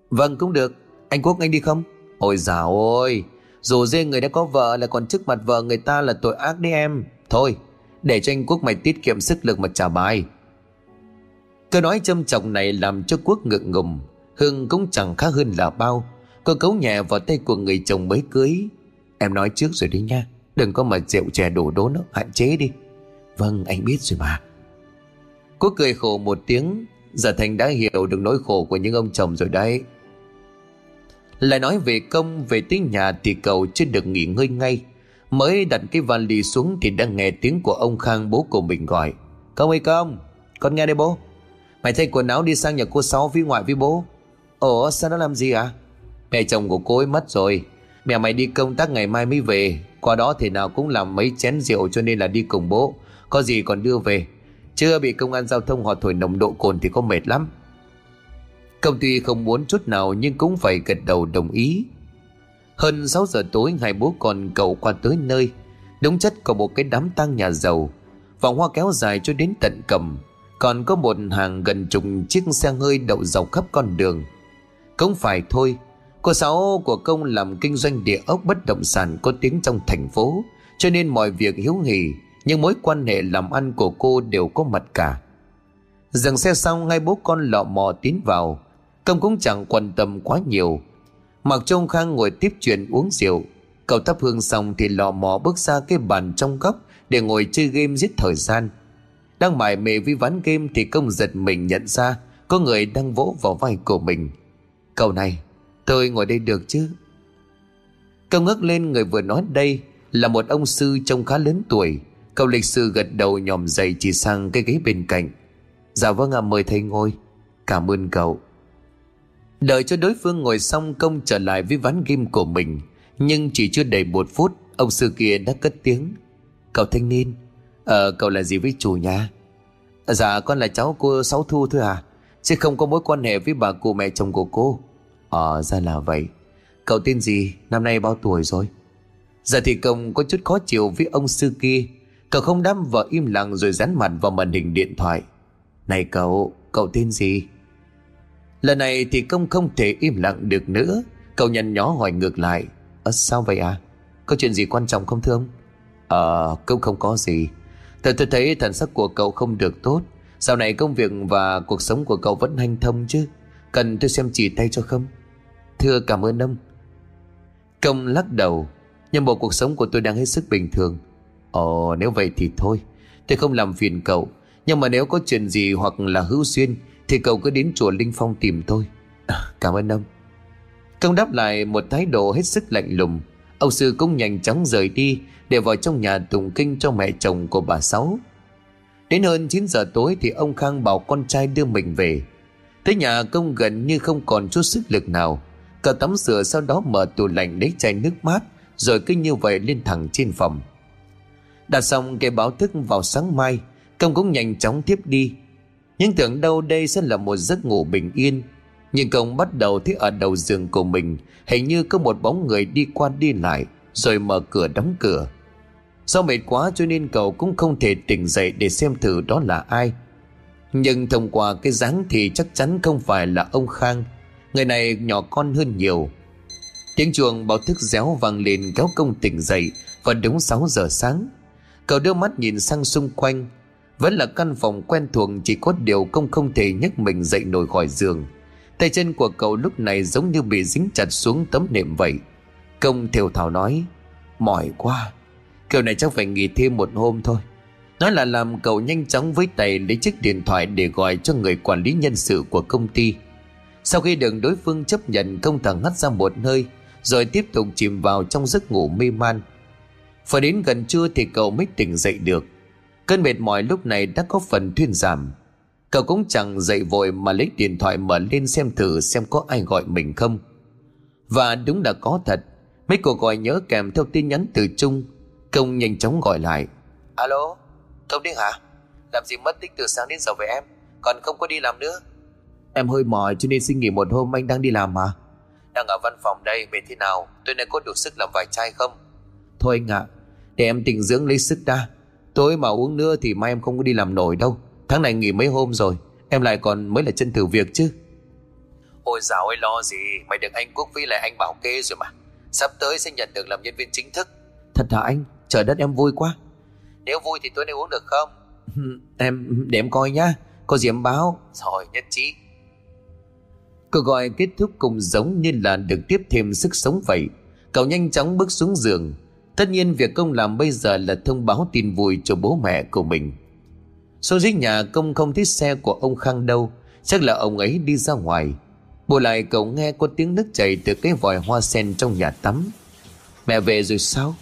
Vâng cũng được. Anh Quốc, anh đi không? Ôi dào ôi Dù riêng người đã có vợ là còn trước mặt vợ người ta là tội ác đấy em. Thôi, để cho anh Quốc mày tiết kiệm sức lực mà trả bài. Câu nói châm trọng này làm cho Quốc ngượng ngùng. Hương cũng chẳng khác hơn là bao. Cô cấu nhẹ vào tay của người chồng mới cưới. Em nói trước rồi đi nha. Đừng có mà rượu chè đổ đố nó, Hạn chế đi. Vâng anh biết rồi mà. Cô cười khổ một tiếng. Giờ Thành đã hiểu được nỗi khổ của những ông chồng rồi đấy. Lại nói về công, Về tiếng nhà thì cậu chưa được nghỉ ngơi ngay. Mới đặt cái vali xuống Thì đang nghe tiếng của ông Khang bố của mình gọi. Công ơi công Con nghe đây bố. Mày thay quần áo đi sang nhà cô Sáu với ngoại với bố. Ủa sao nó làm gì à Mẹ chồng của cô ấy mất rồi. Mẹ mày đi công tác ngày mai mới về. Qua đó thì nào cũng làm mấy chén rượu cho nên là đi cùng bố. Có gì còn đưa về. Chưa bị công an giao thông họ thổi nồng độ cồn thì có mệt lắm. Công ty không muốn chút nào nhưng cũng phải gật đầu đồng ý. Hơn 6 giờ tối, hai bố con cậu qua tới nơi. Đúng chất có một cái đám tang nhà giàu. Vòng hoa kéo dài cho đến tận cầm. Còn có một hàng gần chục chiếc xe hơi đậu dọc khắp con đường. Không phải thôi. Cô Sáu của công làm kinh doanh địa ốc bất động sản có tiếng trong thành phố, Cho nên mọi việc hiếu hỉ Nhưng mối quan hệ làm ăn của cô đều có mặt cả. Dừng xe xong hai bố con lọ mò tiến vào. Công cũng chẳng quan tâm quá nhiều. Mặc trông khang ngồi tiếp chuyện uống rượu. Cậu thắp hương xong thì lọ mò bước ra cái bàn trong góc Để ngồi chơi game giết thời gian. Đang mải mê với ván game thì công giật mình nhận ra Có người đang vỗ vào vai của mình. Cậu này Tôi ngồi đây được chứ? Cậu ngước lên người vừa nói đây Là một ông sư trông khá lớn tuổi. Cậu lịch sự gật đầu nhòm dậy chỉ sang cái ghế bên cạnh. Dạ vâng ạ à, mời thầy ngồi. Cảm ơn cậu. Đợi cho đối phương ngồi xong công trở lại với ván game của mình. Nhưng chỉ chưa đầy một phút Ông sư kia đã cất tiếng. Cậu thanh niên Ờ cậu là gì với chủ nhà? Dạ con là cháu cô Sáu Thu thôi à Chứ không có mối quan hệ với bà cụ mẹ chồng của cô. Ờ ra là vậy. Cậu tên gì? Năm nay bao tuổi rồi? Giờ thì công có chút khó chịu với ông sư kia. Cậu không đám vợ im lặng rồi dán mặt vào màn hình điện thoại. Này cậu, cậu tên gì? Lần này thì công không thể im lặng được nữa. Cậu nhăn nhó hỏi ngược lại. Ờ sao vậy à? Có chuyện gì quan trọng không thưa ông? Ờ, cũng không có gì. Thật tôi thấy thần sắc của cậu không được tốt. Sau này công việc và cuộc sống của cậu vẫn hanh thông chứ? Cần tôi xem chỉ tay cho không? Thưa cảm ơn ông. Công lắc đầu. Nhưng bộ cuộc sống của tôi đang hết sức bình thường. Ồ nếu vậy thì thôi. Tôi không làm phiền cậu. Nhưng mà nếu có chuyện gì hoặc là hữu duyên Thì cậu cứ đến chùa Linh Phong tìm tôi. À, Cảm ơn ông. Công đáp lại một thái độ hết sức lạnh lùng. Ông sư cũng nhanh chóng rời đi Để vào trong nhà tụng kinh cho mẹ chồng của bà Sáu. Đến hơn 9 giờ tối thì ông Khang bảo con trai đưa mình về. Tới nhà công gần như không còn chút sức lực nào. Cậu tắm rửa sau đó mở tủ lạnh lấy chai nước mát, Rồi cứ như vậy lên thẳng trên phòng. Đặt xong cái báo thức vào sáng mai, Công cũng nhanh chóng tiếp đi. Nhưng tưởng đâu đây sẽ là một giấc ngủ bình yên. Nhưng công bắt đầu thấy ở đầu giường của mình, Hình như có một bóng người đi qua đi lại, Rồi mở cửa đóng cửa. Do mệt quá cho nên cậu cũng không thể tỉnh dậy để xem thử đó là ai. Nhưng thông qua cái dáng thì chắc chắn không phải là ông Khang. Người này nhỏ con hơn nhiều. Tiếng chuông báo thức réo vang lên kéo công tỉnh dậy Và đúng 6 giờ sáng. Cậu đưa mắt nhìn sang xung quanh. Vẫn là căn phòng quen thuộc, Chỉ có điều công không thể nhấc mình dậy nổi khỏi giường. Tay chân của cậu lúc này giống như bị dính chặt xuống tấm nệm vậy. Công thều thảo nói, Mỏi quá. Kiểu này chắc phải nghỉ thêm một hôm thôi. Nói là làm cậu nhanh chóng với tay lấy chiếc điện thoại để gọi cho người quản lý nhân sự của công ty. Sau khi được đối phương chấp nhận, công thẳng hắt ra một hơi, Rồi tiếp tục chìm vào trong giấc ngủ mê man. Phải đến gần trưa thì cậu mới tỉnh dậy được. Cơn mệt mỏi lúc này đã có phần thuyên giảm. Cậu cũng chẳng dậy vội mà lấy điện thoại mở lên xem thử xem có ai gọi mình không. Và đúng là có thật, Mấy cuộc gọi nhớ kèm theo tin nhắn từ Trung. Công nhanh chóng gọi lại. Alo, Công Điên hả? Làm gì mất tích từ sáng đến giờ với em? Còn không có đi làm nữa. Em hơi mỏi cho nên xin nghỉ một hôm anh đang đi làm mà. Đang ở văn phòng đây mệt thế nào? Tôi này có đủ sức làm vài chai không? Thôi anh ạ à, Để em tỉnh dưỡng lấy sức đã. Tối mà uống nữa thì mai em không có đi làm nổi đâu. Tháng này nghỉ mấy hôm rồi Em lại còn mới là chân thử việc chứ. Ôi dạo ơi lo gì? Mày được anh Quốc với lại anh bảo kê rồi mà. Sắp tới sẽ nhận được làm nhân viên chính thức. Thật hả anh Trời đất, em vui quá. Nếu vui thì tối nay uống được không? Em, để em coi nhá. Có gì em báo? Rồi, nhất trí. Cuộc gọi kết thúc cùng giống như là được tiếp thêm sức sống vậy. Cậu nhanh chóng bước xuống giường. Tất nhiên việc công làm bây giờ là thông báo tin vui cho bố mẹ của mình. Xuống dưới nhà công không thấy xe của ông Khang đâu. Chắc là ông ấy đi ra ngoài. Bù lại cậu nghe có tiếng nước chảy từ cái vòi hoa sen trong nhà tắm. Mẹ về rồi sao?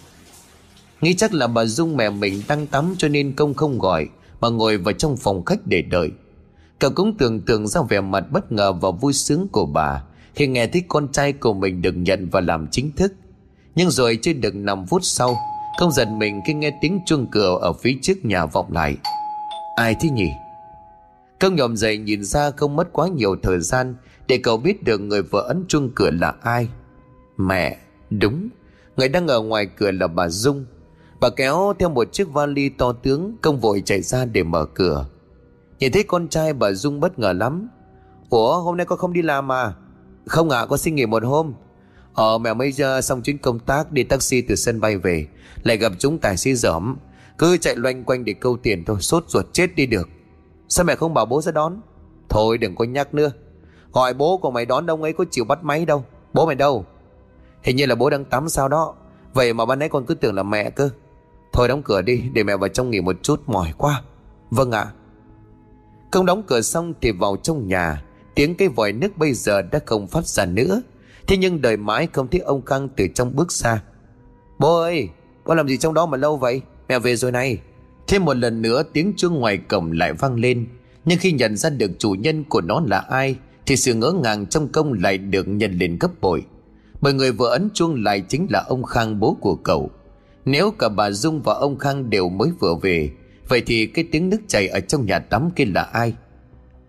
Nghĩ chắc là bà Dung mẹ mình đang tắm cho nên công không gọi. Mà ngồi vào trong phòng khách để đợi. Cậu cũng tưởng tượng ra vẻ mặt bất ngờ và vui sướng của bà, Khi nghe thấy con trai của mình được nhận và làm chính thức. Nhưng rồi chưa được 5 phút sau Công giật mình khi nghe tiếng chuông cửa ở phía trước nhà vọng lại. Ai thế nhỉ? Công nhòm dậy nhìn ra không mất quá nhiều thời gian Để cậu biết được người vợ ấn chuông cửa là ai. Mẹ, Đúng, Người đang ở ngoài cửa là bà Dung. Bà kéo theo một chiếc vali to tướng Công vội chạy ra để mở cửa. Nhìn thấy con trai bà Dung bất ngờ lắm. Ủa hôm nay con không đi làm à? Không ạ à, con xin nghỉ một hôm. Ờ mẹ mới ra xong chuyến công tác Đi taxi từ sân bay về. Lại gặp chúng tài xế dởm Cứ chạy loanh quanh để câu tiền thôi Sốt ruột chết đi được. Sao mẹ không bảo bố ra đón? Thôi đừng có nhắc nữa. Gọi bố của mày đón ông ấy có chịu bắt máy đâu. Bố mày đâu? Hình như là bố đang tắm sao đó. Vậy mà ban nãy con cứ tưởng là mẹ cơ. Thôi đóng cửa đi, để mẹ vào trong nghỉ một chút, mỏi quá. Vâng ạ. Công đóng cửa xong thì vào trong nhà. Tiếng cái vòi nước bây giờ đã không phát ra nữa. Thế nhưng đời mãi không thấy ông Căng từ trong bước ra Bố ơi, Bố làm gì trong đó mà lâu vậy? Mẹ về rồi này. Thêm một lần nữa tiếng chuông ngoài cổng lại vang lên. Nhưng khi nhận ra được chủ nhân của nó là ai, Thì sự ngỡ ngàng trong công lại được nhận lên gấp bội. Bởi người vừa ấn chuông lại chính là ông Khang, bố của cậu. Nếu cả bà Dung và ông Khang đều mới vừa về, Vậy thì cái tiếng nước chảy ở trong nhà tắm kia là ai?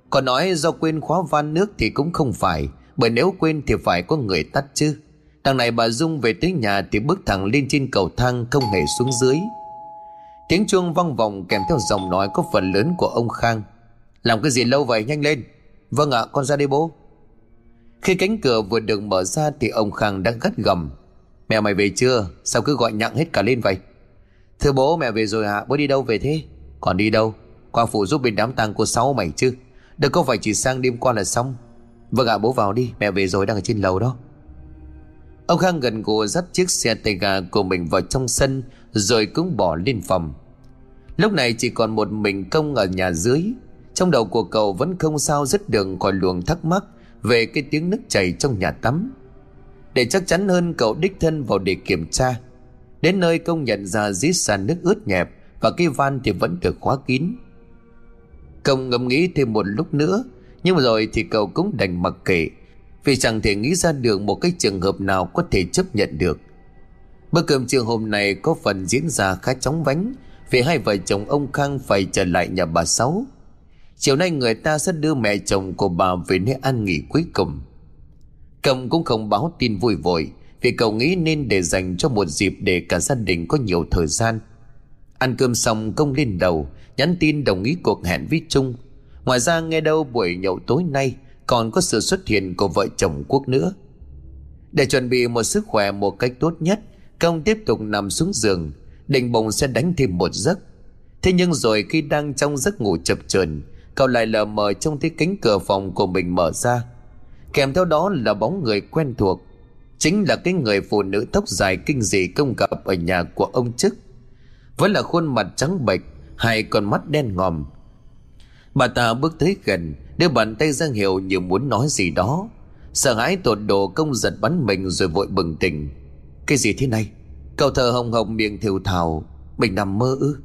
Còn nói do quên khóa van nước thì cũng không phải, Bởi nếu quên thì phải có người tắt chứ. Đằng này bà Dung về tới nhà thì bước thẳng lên trên cầu thang không hề xuống dưới. Tiếng chuông vang vọng kèm theo giọng nói có phần lớn của ông Khang. Làm cái gì lâu vậy? Nhanh lên. Vâng ạ, con ra đây bố. Khi cánh cửa vừa được mở ra thì ông Khang đã gắt gầm. Mẹ mày về chưa? Sao cứ gọi nhặng hết cả lên vậy? Thưa bố mẹ về rồi ạ. À, Bố đi đâu về thế? Còn đi đâu? Quang phụ giúp bên đám tang của sáu mày chứ. Đừng có phải chỉ sang đêm qua là xong? Vâng ạ bố vào đi. Mẹ về rồi đang ở trên lầu đó. Ông Khang gần gù dắt chiếc xe tay ga của mình vào trong sân Rồi cũng bỏ lên phòng. Lúc này chỉ còn một mình công ở nhà dưới. Trong đầu của cậu vẫn không sao dứt đường khỏi luồng thắc mắc Về cái tiếng nước chảy trong nhà tắm. Để chắc chắn hơn, cậu đích thân vào để kiểm tra. Đến nơi công nhận ra dưới sàn nước ướt nhẹp Và cái van thì vẫn được khóa kín. Công ngẫm nghĩ thêm một lúc nữa, Nhưng rồi thì cậu cũng đành mặc kệ, Vì chẳng thể nghĩ ra được một cái trường hợp nào có thể chấp nhận được. Bữa cơm trưa hôm nay có phần diễn ra khá chóng vánh, Vì hai vợ chồng ông Khang phải trở lại nhà bà Sáu. Chiều nay người ta sẽ đưa mẹ chồng của bà về nơi an nghỉ cuối cùng. Công cũng không báo tin vui vội, vì cậu nghĩ nên để dành cho một dịp để cả gia đình có nhiều thời gian. Ăn cơm xong, công lên đầu, nhắn tin đồng ý cuộc hẹn với trung. Ngoài ra, nghe đâu buổi nhậu tối nay, còn có sự xuất hiện của vợ chồng quốc nữa. Để chuẩn bị một sức khỏe một cách tốt nhất, công tiếp tục nằm xuống giường, định bụng sẽ đánh thêm một giấc. Thế nhưng rồi khi đang trong giấc ngủ chập chờn, cậu lại lờ mờ trông thấy cánh cửa phòng của mình mở ra kèm theo đó là bóng người quen thuộc. Chính là cái người phụ nữ tóc dài kinh dị công gặp ở nhà của ông chức. Vẫn là khuôn mặt trắng bệch, hai con mắt đen ngòm. Bà ta bước tới gần, đưa bàn tay ra hiệu như muốn nói gì đó. Sợ hãi tột độ công giật bắn mình rồi vội bừng tỉnh. Cái gì thế này? Cậu thờ hồng hồng miệng thều thào. Mình nằm mơ ư?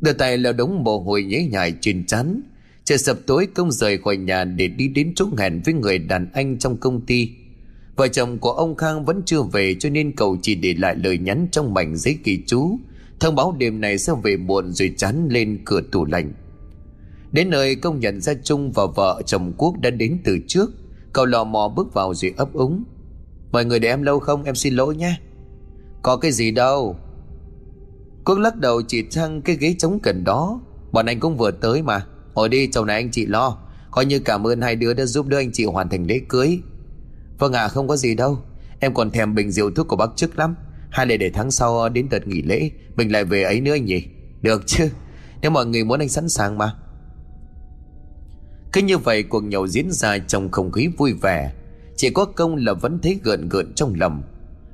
Đưa tay leo đống mồ hôi nhễ nhại trên chắn trời sập tối, công rời khỏi nhà để đi đến chỗ hẹn với người đàn anh trong công ty Vợ chồng của ông Khang vẫn chưa về, cho nên cậu chỉ để lại lời nhắn trong mảnh giấy kỳ chú thông báo đêm này sẽ về muộn rồi chán lên cửa tủ lạnh. Đến nơi, công nhận ra Trung và vợ chồng Quốc đã đến từ trước. Cậu lò mò bước vào rồi ấp úng. Mọi người để em lâu không em xin lỗi nhé. Có cái gì đâu. Quốc lắc đầu chỉ sang cái ghế trống gần đó. Bọn anh cũng vừa tới mà. Hồi đi chồng này anh chị lo. Coi như cảm ơn hai đứa đã giúp đỡ anh chị hoàn thành lễ cưới. Vâng ạ à, không có gì đâu. Em còn thèm bình rượu thuốc của bác trước lắm. Hay là để tháng sau ờ, đến đợt nghỉ lễ Mình lại về ấy nữa anh nhỉ? Được chứ. Nếu mọi người muốn anh sẵn sàng mà. Cứ như vậy cuộc nhậu diễn ra trong không khí vui vẻ. Chỉ có công là vẫn thấy gợn gợn trong lòng.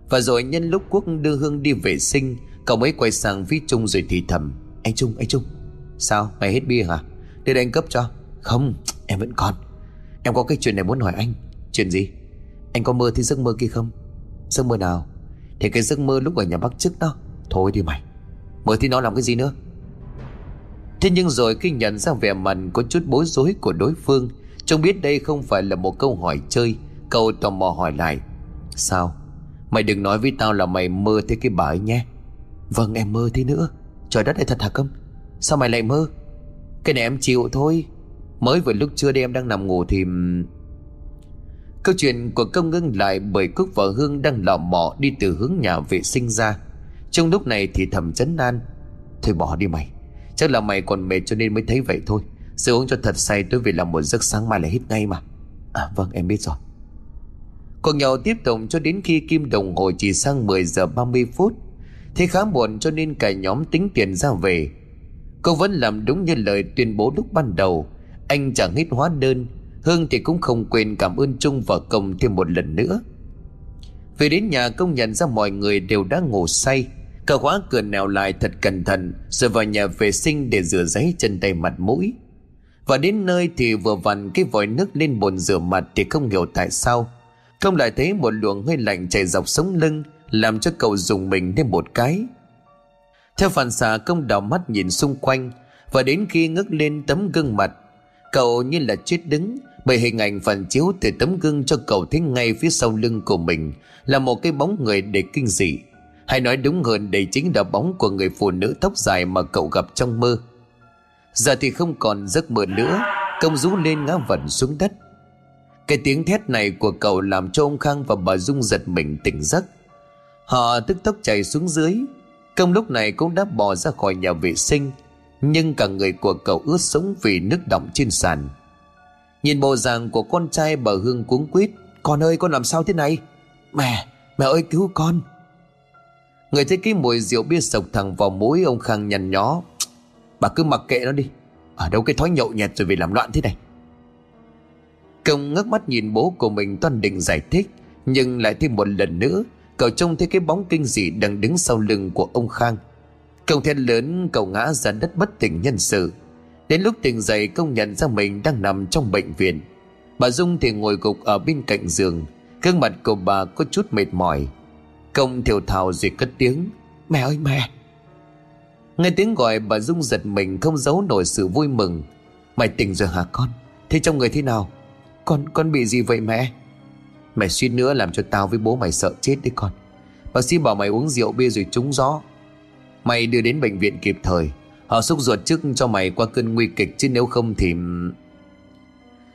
Và rồi nhân lúc Quốc đưa Hương đi vệ sinh Cậu mới quay sang phía Trung rồi thì thầm Anh Trung, anh Trung Sao, mày hết bia hả? Để anh cấp cho. Không, em vẫn còn. Em có cái chuyện này muốn hỏi anh. Chuyện gì? Anh có mơ thấy giấc mơ kia không? Giấc mơ nào? Thì cái giấc mơ lúc ở nhà bác trước đó. Thôi đi mày. Mơ thì nó làm cái gì nữa? Thế nhưng rồi khi nhận ra vẻ mặt có chút bối rối của đối phương Trông biết đây không phải là một câu hỏi chơi Cậu tò mò hỏi lại. Sao? Mày đừng nói với tao là mày mơ thấy cái bà ấy nhé. Vâng em mơ thế nữa. Trời đất này thật hả không Sao mày lại mơ? Cái này em chịu thôi. Mới vừa lúc trưa đêm em đang nằm ngủ thì Câu chuyện của công ngưng lại Bởi Cúc và Hương đang lò mò Đi từ hướng nhà vệ sinh ra. Trong lúc này thì thầm chấn an, Thôi bỏ đi mày. Chắc là mày còn mệt cho nên mới thấy vậy thôi. Sự uống cho thật say tôi về làm một giấc sáng mai là hết ngay mà. À vâng em biết rồi. Cuộc nhậu tiếp tục cho đến khi kim đồng hồ chỉ sang 10 giờ 30 phút. Thế khá muộn cho nên cả nhóm tính tiền ra về. Cô vẫn làm đúng như lời tuyên bố lúc ban đầu. Anh chẳng hít hóa đơn, Hương thì cũng không quên cảm ơn Trung và Công thêm một lần nữa. Về đến nhà, công nhận ra mọi người đều đã ngủ say. Cờ khóa cửa nèo lại thật cẩn thận, Rồi vào nhà vệ sinh để rửa giấy chân tay mặt mũi. Và đến nơi thì vừa vặn cái vòi nước lên bồn rửa mặt Thì không hiểu tại sao. Công lại thấy một luồng hơi lạnh chảy dọc sống lưng, Làm cho cậu dùng mình thêm một cái. Theo phản xạ công đảo mắt nhìn xung quanh, Và đến khi ngước lên tấm gương mặt, Cậu như là chết đứng, Bởi hình ảnh phản chiếu từ tấm gương cho cậu thấy ngay phía sau lưng của mình Là một cái bóng người để kinh dị. Hay nói đúng hơn, đây chính là bóng của người phụ nữ tóc dài mà cậu gặp trong mơ. Giờ thì không còn giấc mơ nữa, Công rú lên ngã vẩn xuống đất. Cái tiếng thét này của cậu làm cho ông Khang và bà Dung giật mình tỉnh giấc. Họ tức tốc chạy xuống dưới Công lúc này cũng đã bò ra khỏi nhà vệ sinh Nhưng cả người của cậu ướt sũng vì nước đọng trên sàn. Nhìn bộ dạng của con trai bà Hương cuống quýt Con ơi con làm sao thế này? Mẹ, mẹ ơi cứu con. Người thấy cái mùi rượu bia sộc thẳng vào mũi ông Khang nhằn nhó Bà cứ mặc kệ nó đi Ở đâu cái thói nhậu nhẹt rồi vì làm loạn thế này? Công ngước mắt nhìn bố của mình toàn định giải thích Nhưng lại thêm một lần nữa Cậu trông thấy cái bóng kinh dị đang đứng sau lưng của ông Khang. Công thét lớn, cậu ngã ra đất bất tỉnh nhân sự. Đến lúc tỉnh dậy công nhận ra mình đang nằm trong bệnh viện. Bà Dung thì ngồi gục ở bên cạnh giường. Gương mặt của bà có chút mệt mỏi. Công thều thào rồi cất tiếng, Mẹ ơi, mẹ. Nghe tiếng gọi, bà Dung giật mình, không giấu nổi sự vui mừng. Mày tỉnh rồi hả con? Thế trong người thế nào? Con con bị gì vậy mẹ? Mày suýt nữa làm cho tao với bố mày sợ chết đấy con. Bác sĩ bảo mày uống rượu bia rồi trúng gió. Mày đưa đến bệnh viện kịp thời. Họ xúc ruột trước cho mày qua cơn nguy kịch Chứ nếu không thì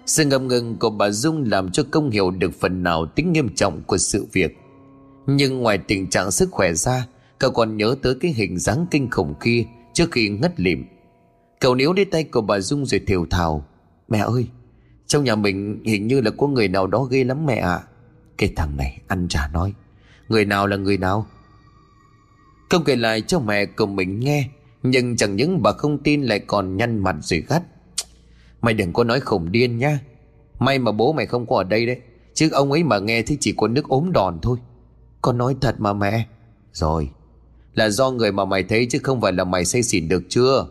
Sự ngầm ngừng của bà Dung làm cho công hiểu được phần nào tính nghiêm trọng của sự việc. Nhưng ngoài tình trạng sức khỏe ra, Cậu còn nhớ tới cái hình dáng kinh khủng kia Trước khi ngất lịm. Cậu níu lấy tay của bà Dung rồi thều thào. Mẹ ơi, Trong nhà mình hình như là có người nào đó ghê lắm mẹ ạ. Cái thằng này ăn trả nói, Người nào là người nào? Không kể lại cho mẹ của mình nghe, Nhưng chẳng những bà không tin lại còn nhăn mặt rồi gắt. Mày đừng có nói khủng điên nha May mà bố mày không có ở đây đấy, Chứ ông ấy mà nghe thì chỉ có nước ốm đòn thôi. Con nói thật mà mẹ. Rồi, Là do người mà mày thấy chứ không phải là mày say xỉn được chưa?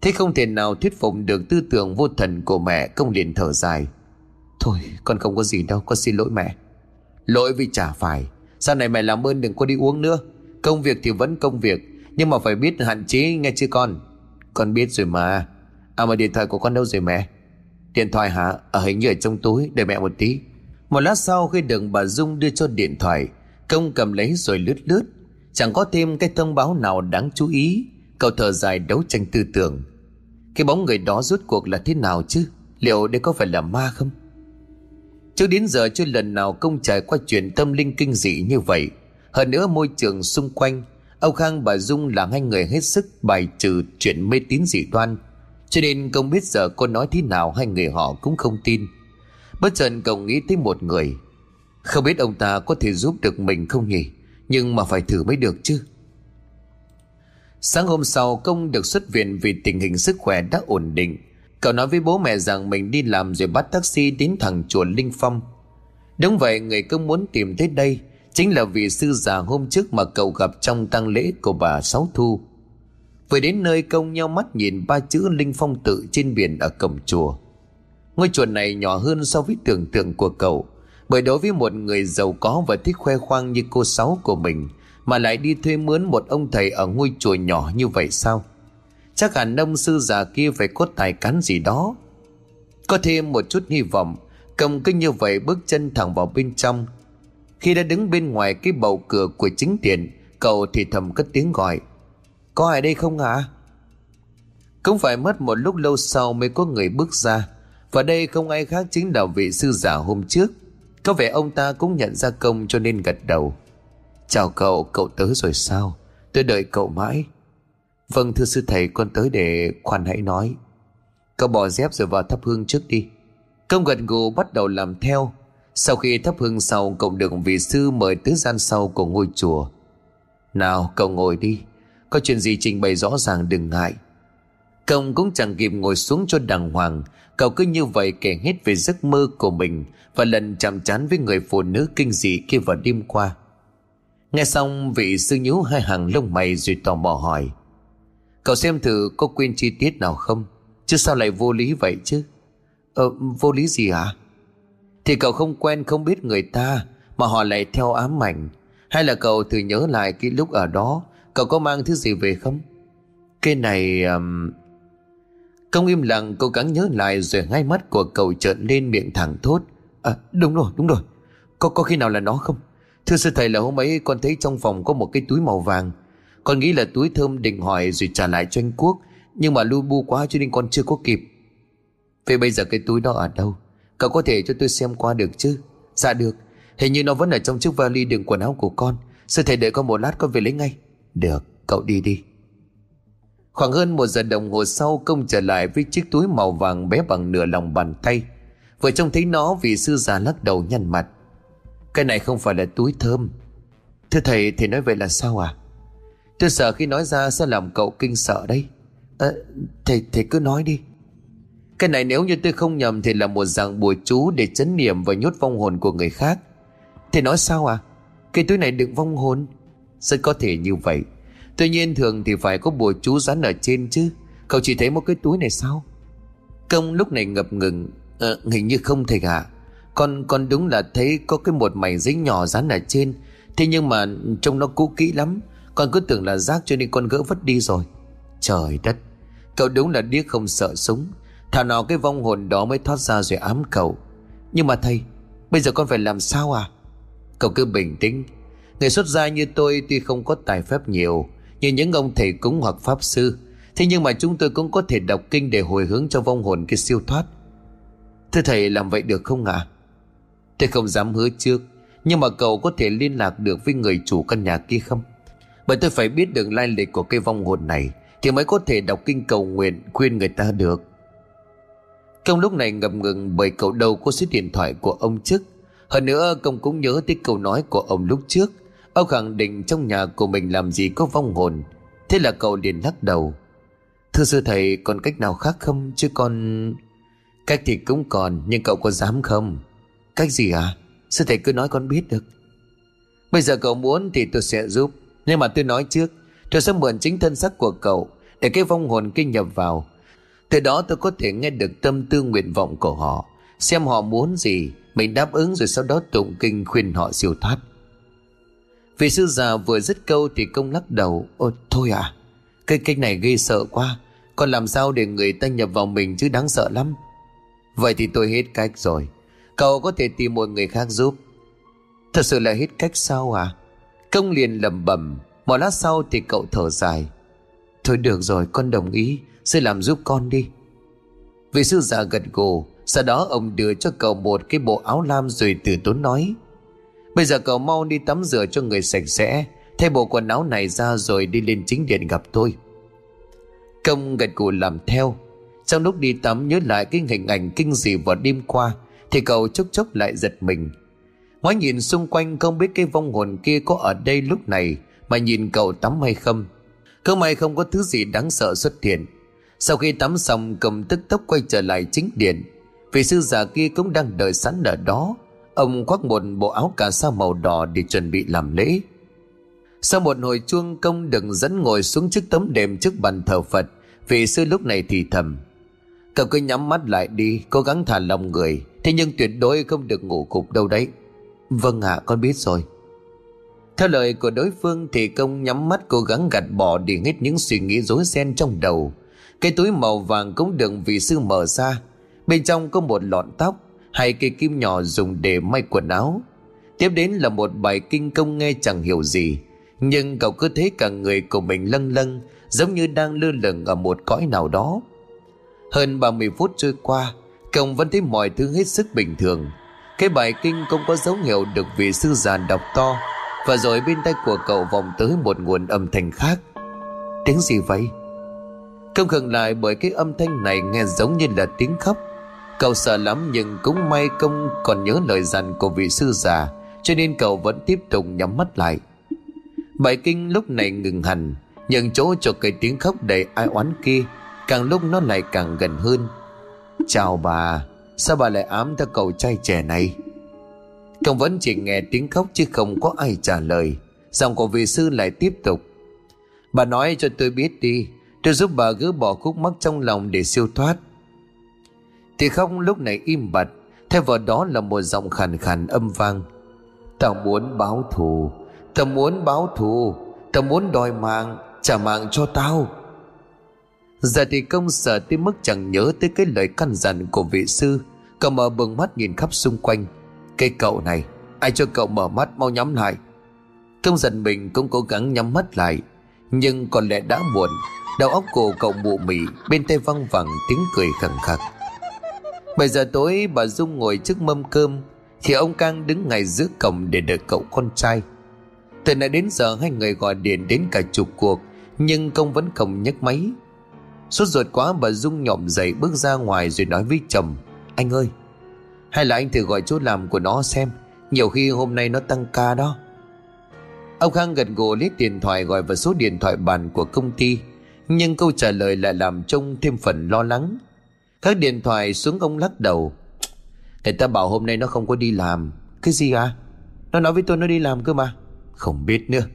Thế không thể nào thuyết phục được tư tưởng vô thần của mẹ Công liền thở dài. Thôi, con không có gì đâu, Con xin lỗi mẹ. Lỗi vì chả phải. Sau này mẹ làm ơn đừng có đi uống nữa. Công việc thì vẫn công việc, Nhưng mà phải biết hạn chế, nghe chưa con? Con biết rồi mà. À mà điện thoại của con đâu rồi mẹ? Điện thoại hả? Ở hình như ở trong túi, Để mẹ một tí. Một lát sau khi đường bà Dung đưa cho điện thoại, Công cầm lấy rồi lướt lướt. Chẳng có thêm cái thông báo nào đáng chú ý. Cậu thở dài đấu tranh tư tưởng. Cái bóng người đó rốt cuộc là thế nào chứ? Liệu đây có phải là ma không? Trước đến giờ chưa lần nào công trải qua chuyện tâm linh kinh dị như vậy. Hơn nữa môi trường xung quanh, Âu Khang, bà Dung là hai người hết sức bài trừ chuyện mê tín dị đoan. Cho nên công biết giờ cô nói thế nào, hai người họ cũng không tin. Bất chợt cậu nghĩ tới một người. Không biết ông ta có thể giúp được mình không nhỉ? Nhưng mà phải thử mới được chứ. Sáng hôm sau, công được xuất viện vì tình hình sức khỏe đã ổn định. Cậu nói với bố mẹ rằng mình đi làm rồi bắt taxi đến thẳng chùa Linh Phong. Đúng vậy, người cứ muốn tìm tới đây Chính là vị sư già hôm trước mà cậu gặp trong tang lễ của bà Sáu Thu. Vừa đến nơi công nhau mắt nhìn ba chữ Linh Phong tự trên biển ở cổng chùa. Ngôi chùa này nhỏ hơn so với tưởng tượng của cậu, Bởi đối với một người giàu có và thích khoe khoang như cô Sáu của mình Mà lại đi thuê mướn một ông thầy ở ngôi chùa nhỏ như vậy sao? Chắc hẳn ông sư già kia phải có tài cán gì đó. Có thêm một chút hy vọng Cầm kinh như vậy bước chân thẳng vào bên trong. Khi đã đứng bên ngoài cái bầu cửa của chính điện Cậu thì thầm cất tiếng gọi. Có ai đây không hả Cũng phải mất một lúc lâu sau mới có người bước ra. Và đây không ai khác chính là vị sư giả hôm trước. Có vẻ ông ta cũng nhận ra công cho nên gật đầu. Chào cậu, cậu tới rồi sao? Tôi đợi cậu mãi. Vâng thưa sư thầy, con tới để khoan hãy nói. Cậu bỏ dép rồi vào thắp hương trước đi. Công gật gù bắt đầu làm theo. Sau khi thắp hương sau Cậu được vị sư mời tới gian sau của ngôi chùa. Nào, cậu ngồi đi. Có chuyện gì trình bày rõ ràng đừng ngại. Công cũng chẳng kịp ngồi xuống cho đàng hoàng. Cậu cứ như vậy kể hết về giấc mơ của mình Và lần chạm chán với người phụ nữ kinh dị kia vào đêm qua. Nghe xong, vị sư nhú hai hàng lông mày rồi tò mò hỏi. Cậu xem thử có quên chi tiết nào không? Chứ sao lại vô lý vậy chứ? Ờ vô lý gì hả? Thì cậu không quen không biết người ta, Mà họ lại theo ám ảnh. Hay là cậu thử nhớ lại cái lúc ở đó, Cậu có mang thứ gì về không? Cái này um... Công im lặng, cố gắng nhớ lại Rồi ngay mắt của cậu trợn lên miệng thẳng thốt. À đúng rồi đúng rồi. Có có khi nào là nó không? Thưa sư thầy là hôm ấy con thấy trong phòng có một cái túi màu vàng. Con nghĩ là túi thơm định hỏi rồi trả lại cho anh Quốc, Nhưng mà lu bu quá cho nên con chưa có kịp. Vậy bây giờ cái túi đó ở đâu? Cậu có thể cho tôi xem qua được chứ? Dạ được. Hình như nó vẫn ở trong chiếc vali đựng quần áo của con. Sư thầy đợi con một lát con về lấy ngay. Được, cậu đi đi. Khoảng hơn một giờ đồng hồ sau, Công trở lại với chiếc túi màu vàng bé bằng nửa lòng bàn tay. Vừa trông thấy nó vì sư già lắc đầu nhăn mặt. Cái này không phải là túi thơm. Thưa thầy thầy nói vậy là sao à Tôi sợ khi nói ra sẽ làm cậu kinh sợ đấy. Ờ, à, Thầy thầy cứ nói đi. Cái này nếu như tôi không nhầm Thì là một dạng bùa chú để chấn niệm Và nhốt vong hồn của người khác. Thầy nói sao à? Cái túi này đựng vong hồn? Rất có thể như vậy. Tuy nhiên thường thì phải có bùa chú dán ở trên chứ. Cậu chỉ thấy một cái túi này sao? Công lúc này ngập ngừng. À, Hình như không thầy ạ. Con con đúng là thấy có cái một mảnh giấy nhỏ dán ở trên. Thế nhưng mà trông nó cũ kỹ lắm. Con cứ tưởng là rác cho nên con gỡ vứt đi rồi. Trời đất, Cậu đúng là điếc không sợ súng. Thảo nào cái vong hồn đó mới thoát ra rồi ám cậu. Nhưng mà thầy, Bây giờ con phải làm sao à? Cậu cứ bình tĩnh. Người xuất gia như tôi tuy không có tài phép nhiều, Như những ông thầy cúng hoặc pháp sư, Thế nhưng mà chúng tôi cũng có thể đọc kinh Để hồi hướng cho vong hồn cái siêu thoát. Thưa thầy, làm vậy được không ạ? À? Tôi không dám hứa trước, Nhưng mà cậu có thể liên lạc được với người chủ căn nhà kia không? Bởi tôi phải biết được lai lịch của cây vong hồn này, Thì mới có thể đọc kinh cầu nguyện Khuyên người ta được. Công lúc này ngập ngừng bởi cậu đâu có số điện thoại của ông trước. Hơn nữa công cũng nhớ tới câu nói của ông lúc trước. Ông khẳng định trong nhà của mình làm gì có vong hồn. Thế là cậu liền lắc đầu. Thưa sư thầy, còn cách nào khác không chứ con? Cách thì cũng còn, Nhưng cậu có dám không? Cách gì à Sư thầy cứ nói con biết được. Bây giờ cậu muốn thì tôi sẽ giúp. Nhưng mà tôi nói trước, Tôi sẽ mượn chính thân sắc của cậu Để cái vong hồn kinh nhập vào. Từ đó tôi có thể nghe được tâm tư nguyện vọng của họ, Xem họ muốn gì, Mình đáp ứng rồi sau đó tụng kinh khuyên họ siêu thoát. Vị sư già vừa dứt câu thì công lắc đầu, Ôi, thôi à Cái cách này ghê sợ quá, Còn làm sao để người ta nhập vào mình chứ đáng sợ lắm. Vậy thì tôi hết cách rồi, Cậu có thể tìm một người khác giúp. Thật sự là hết cách sao à? Công liền lầm bẩm, Một lát sau thì cậu thở dài. Thôi được rồi, con đồng ý Sư làm giúp con đi. Vị sư già gật gù, Sau đó ông đưa cho cậu một cái bộ áo lam Rồi từ tốn nói, Bây giờ cậu mau đi tắm rửa cho người sạch sẽ, Thay bộ quần áo này ra rồi đi lên chính điện gặp tôi. Công gật gù làm theo. Trong lúc đi tắm, nhớ lại cái hình ảnh kinh dị vào đêm qua, Thì cậu chốc chốc lại giật mình. Ngoái nhìn xung quanh không biết cái vong hồn kia có ở đây lúc này, Mà nhìn cậu tắm hay không. Cơ may không có thứ gì đáng sợ xuất hiện. Sau khi tắm xong cầm tức tốc quay trở lại chính điện. Vị sư già kia cũng đang đợi sẵn ở đó. Ông khoác một bộ áo cà sa màu đỏ để chuẩn bị làm lễ. Sau một hồi chuông công đừng dẫn ngồi xuống trước tấm đệm trước bàn thờ Phật, Vị sư lúc này thì thầm. Cậu cứ nhắm mắt lại đi, Cố gắng thả lòng người, Thế nhưng tuyệt đối không được ngủ cục đâu đấy. Vâng ạ, con biết rồi. Theo lời của đối phương thì công nhắm mắt cố gắng gạt bỏ đi hết những suy nghĩ rối ren trong đầu. Cái túi màu vàng cũng được vị sư mở ra. Bên trong có một lọn tóc, Hai cây kim nhỏ dùng để may quần áo. Tiếp đến là một bài kinh công nghe chẳng hiểu gì, Nhưng cậu cứ thấy cả người của mình lâng lâng, Giống như đang lơ lửng ở một cõi nào đó. Hơn 30 phút trôi qua Công vẫn thấy mọi thứ hết sức bình thường. Cái bài kinh không có dấu hiệu được vị sư già đọc to. Và rồi bên tay của cậu vòng tới một nguồn âm thanh khác. Tiếng gì vậy? không khựng lại bởi cái âm thanh này nghe giống như là tiếng khóc. Cậu sợ lắm nhưng cũng may công còn nhớ lời dặn của vị sư già, Cho nên cậu vẫn tiếp tục nhắm mắt lại. Bài kinh lúc này ngừng hẳn nhận chỗ cho cái tiếng khóc đầy ai oán kia, Càng lúc nó lại càng gần hơn. Chào bà. Sao bà lại ám theo cậu trai trẻ này? Công vẫn chỉ nghe tiếng khóc chứ không có ai trả lời. Giọng của vị sư lại tiếp tục. Bà nói cho tôi biết đi, Tôi giúp bà gỡ bỏ khúc mắc trong lòng để siêu thoát. Thì không lúc này im bặt, thay vào đó là một giọng khàn khàn âm vang. Tao muốn báo thù, Tao muốn báo thù, Tao muốn đòi mạng, Trả mạng cho tao. Giờ thì công sợ tới mức chẳng nhớ tới cái lời căn dặn của vị sư. Cậu mở bừng mắt nhìn khắp xung quanh. Cái cậu này, Ai cho cậu mở mắt mau nhắm lại? Công giận mình cũng cố gắng nhắm mắt lại, Nhưng có lẽ đã muộn. Đầu óc của cậu mụ mị, Bên tay văng vẳng tiếng cười khẳng khắc 7 giờ tối, bà Dung ngồi trước mâm cơm, Thì ông Cang đứng ngay giữa cổng để đợi cậu con trai. Từ nãy đến giờ hai người gọi điện đến cả chục cuộc, Nhưng công vẫn không nhấc máy. Sốt ruột quá bà Dung nhộm dậy bước ra ngoài rồi nói với chồng, Anh ơi, Hay là anh thử gọi chỗ làm của nó xem, Nhiều khi hôm nay nó tăng ca đó. Ông Khang gật gù lấy điện thoại gọi vào số điện thoại bàn của công ty, Nhưng câu trả lời lại làm trông thêm phần lo lắng. Các điện thoại xuống ông lắc đầu Người ta bảo hôm nay nó không có đi làm, Cái gì à? Nó nói với tôi nó đi làm cơ mà. Không biết nữa,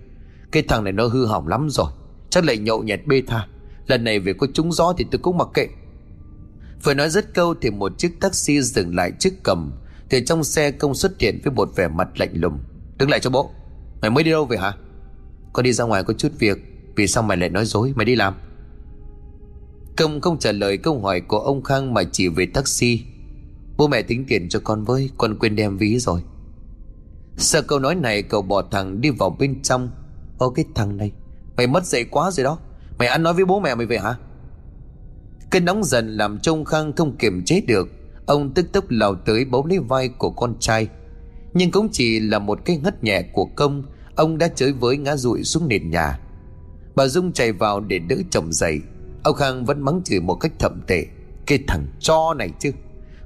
Cái thằng này nó hư hỏng lắm rồi, Chắc lại nhậu nhẹt bê tha. Lần này về có trúng gió thì tôi cũng mặc kệ. Vừa nói rất câu thì một chiếc taxi dừng lại trước cầm Thì trong xe công xuất hiện với một vẻ mặt lạnh lùng. Đứng lại cho bố, Mày mới đi đâu về hả? Con đi ra ngoài có chút việc, Vì sao mày lại nói dối? Mày đi làm. Công không trả lời câu hỏi của ông Khang mà chỉ về taxi. Bố mẹ tính tiền cho con với, Con quên đem ví rồi. Sợ câu nói này, cậu bỏ thằng đi vào bên trong. Ô, cái thằng này, Mày mất dạy quá rồi đó. Mày ăn nói với bố mẹ mày về hả? Cơn nóng dần làm trông Khang không kiềm chế được. Ông tức tốc lao tới bấu lấy vai của con trai. Nhưng cũng chỉ là một cái ngất nhẹ của công, Ông đã chới với ngã rụi xuống nền nhà. Bà Dung chạy vào để đỡ chồng dậy. Ông Khang vẫn mắng chửi một cách thậm tệ. Cái thằng cho này chứ,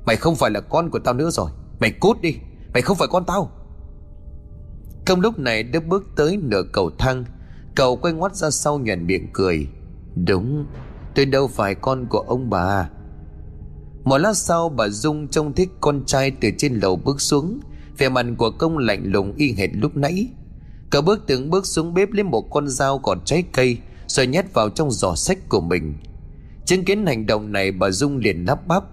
Mày không phải là con của tao nữa rồi. Mày cút đi, Mày không phải con tao. Công lúc này đã bước tới nửa cầu thang Cậu quay ngoắt ra sau nhuận miệng cười. Đúng, Tôi đâu phải con của ông bà. Một lát sau, bà Dung trông thích con trai từ trên lầu bước xuống. Vẻ mặt của công lạnh lùng y hệt lúc nãy. Cậu bước từng bước xuống bếp lấy một con dao còn trái cây, rồi nhét vào trong giỏ sách của mình. Chứng kiến hành động này, bà dung liền lắp bắp.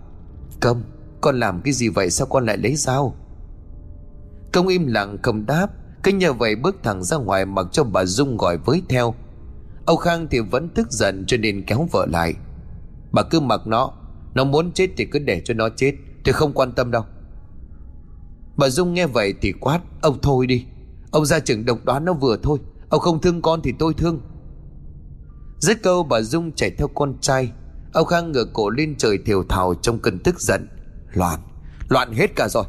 Công, con làm cái gì vậy? Sao con lại lấy dao? Công im lặng không đáp cứ nhờ vậy bước thẳng ra ngoài mặc cho bà dung gọi với theo. Âu khang thì vẫn tức giận cho nên kéo vợ lại. Bà cứ mặc nó nó muốn chết thì cứ để cho nó chết tôi không quan tâm đâu. Bà dung nghe vậy thì quát ông thôi đi ông ra chừng độc đoán nó vừa thôi ông không thương con thì tôi thương. Dứt câu bà Dung chạy theo con trai. Ông Khang ngửa cổ lên trời thiều thào trong cơn tức giận. Loạn, loạn hết cả rồi.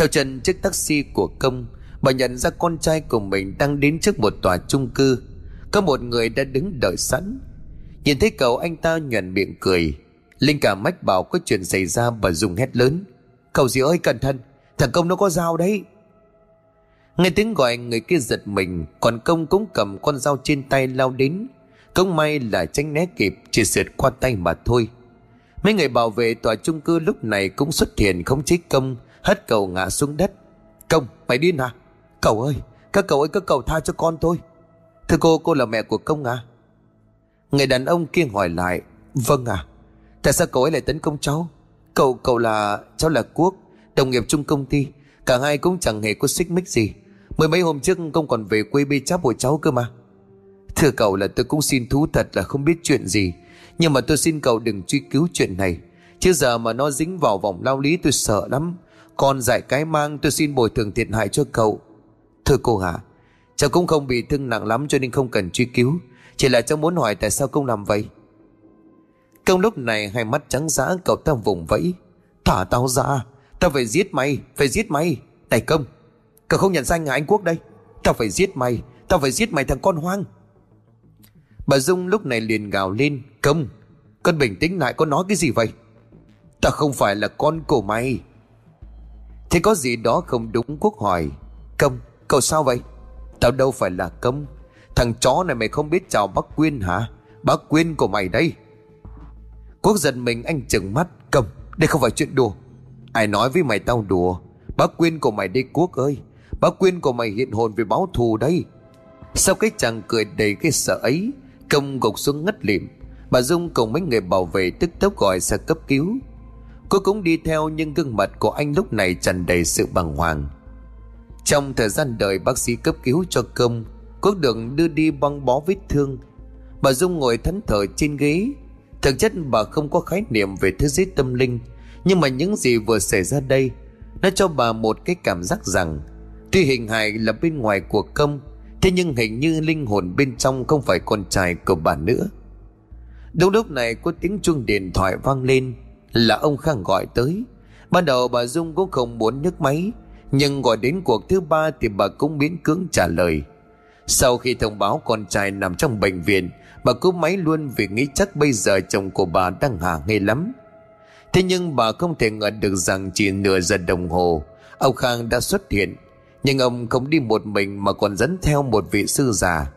Theo chân chiếc taxi của công, Bà nhận ra con trai của mình đang đến trước một tòa chung cư. Có một người đã đứng đợi sẵn. Nhìn thấy cậu, anh ta nhuận miệng cười. Linh cả mách bảo có chuyện xảy ra bà dùng hét lớn. Cậu gì ơi, cẩn thận, Thằng công nó có dao đấy. Nghe tiếng gọi, người kia giật mình, Còn công cũng cầm con dao trên tay lao đến. Công may là tránh né kịp, Chỉ sượt qua tay mà thôi. Mấy người bảo vệ tòa chung cư lúc này Cũng xuất hiện không chế công. Hất cầu ngã xuống đất. Công, mày điên à? Cậu ơi, các cậu ơi các cậu tha cho con tôi Thưa cô cô là mẹ của công à? Người đàn ông kia hỏi lại Vâng à Tại sao cậu ấy lại tấn công cháu? Cậu cậu là, cháu là Quốc, Đồng nghiệp chung công ty, Cả hai cũng chẳng hề có xích mích gì. Mười mấy hôm trước công còn về quê bê cháp của cháu cơ mà. Thưa cậu là tôi cũng xin thú thật là không biết chuyện gì, Nhưng mà tôi xin cậu đừng truy cứu chuyện này. Chứ giờ mà nó dính vào vòng lao lý tôi sợ lắm. Còn dạy cái mang tôi xin bồi thường thiệt hại cho cậu. Thưa cô hả Cháu cũng không bị thương nặng lắm cho nên không cần truy cứu. Chỉ là cháu muốn hỏi tại sao công làm vậy. Công lúc này hai mắt trắng dã, cậu ta vùng vẫy. Thả tao ra, Tao phải giết mày, Phải giết mày. Này công, Cậu không nhận ra à anh Quốc đây. Tao phải giết mày, Tao phải giết mày thằng con hoang. Bà Dung lúc này liền gào lên, Công, Con bình tĩnh lại có nói cái gì vậy? Tao không phải là con của mày. Thế có gì đó không đúng Quốc hỏi Công, Cậu sao vậy? Tao đâu phải là công. Thằng chó này mày không biết chào bác Quyên hả? Bác Quyên của mày đây. Quốc giật mình anh chừng mắt. Công, Đây không phải chuyện đùa. Ai nói với mày tao đùa? Bác Quyên của mày đây Quốc ơi. Bác Quyên của mày hiện hồn về báo thù đây. Sau cái chàng cười đầy cái sợ ấy, Công gục xuống ngất lịm. Bà Dung cùng mấy người bảo vệ tức tốc gọi xe cấp cứu. Cô cũng đi theo nhưng gương mặt của anh lúc này tràn đầy sự bàng hoàng. Trong thời gian đợi bác sĩ cấp cứu cho công Quốc được đưa đi băng bó vết thương. Bà Dung ngồi thẫn thờ trên ghế. Thực chất bà không có khái niệm về thế giới tâm linh, Nhưng mà những gì vừa xảy ra đây, Nó cho bà một cái cảm giác rằng, Tuy hình hài là bên ngoài của công, Thế nhưng hình như linh hồn bên trong không phải con trai của bà nữa. Đúng lúc này có tiếng chuông điện thoại vang lên. Là ông Khang gọi tới. Ban đầu bà Dung cũng không muốn nhấc máy nhưng gọi đến cuộc thứ ba thì bà cũng miễn cưỡng trả lời. Sau khi thông báo con trai nằm trong bệnh viện Bà cúp máy luôn vì nghĩ chắc bây giờ chồng của bà đang hả ngây lắm. Thế nhưng bà không thể ngờ được rằng chỉ nửa giờ đồng hồ Ông Khang đã xuất hiện. Nhưng ông không đi một mình mà còn dẫn theo một vị sư già.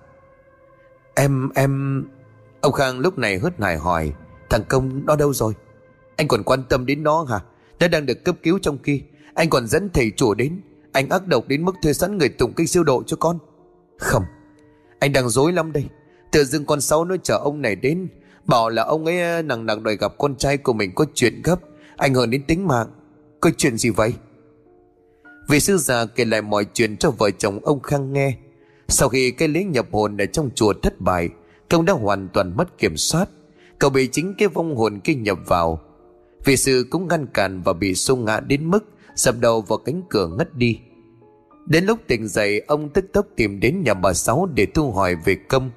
Em, em... Ông Khang lúc này hớt hải hỏi Thằng Công nó đâu rồi? Anh còn quan tâm đến nó hả? Nó đang được cấp cứu trong khi anh còn dẫn thầy chủ đến. Anh ác độc đến mức thuê sẵn người tụng kinh siêu độ cho con. Không, Anh đang dối lắm đây. Tự dưng con sáu nó chở ông này đến, Bảo là ông ấy à, nặng nặng đòi gặp con trai của mình có chuyện gấp, Ảnh hưởng đến tính mạng. Có chuyện gì vậy? Vị sư già kể lại mọi chuyện cho vợ chồng ông Khang nghe. Sau khi cái lễ nhập hồn ở trong chùa thất bại Công đã hoàn toàn mất kiểm soát. Cậu bị chính cái vong hồn kia nhập vào. Vị sư cũng ngăn cản và bị xung ngã đến mức Sập đầu vào cánh cửa ngất đi. Đến lúc tỉnh dậy, Ông tức tốc tìm đến nhà bà Sáu Để thu hỏi về công.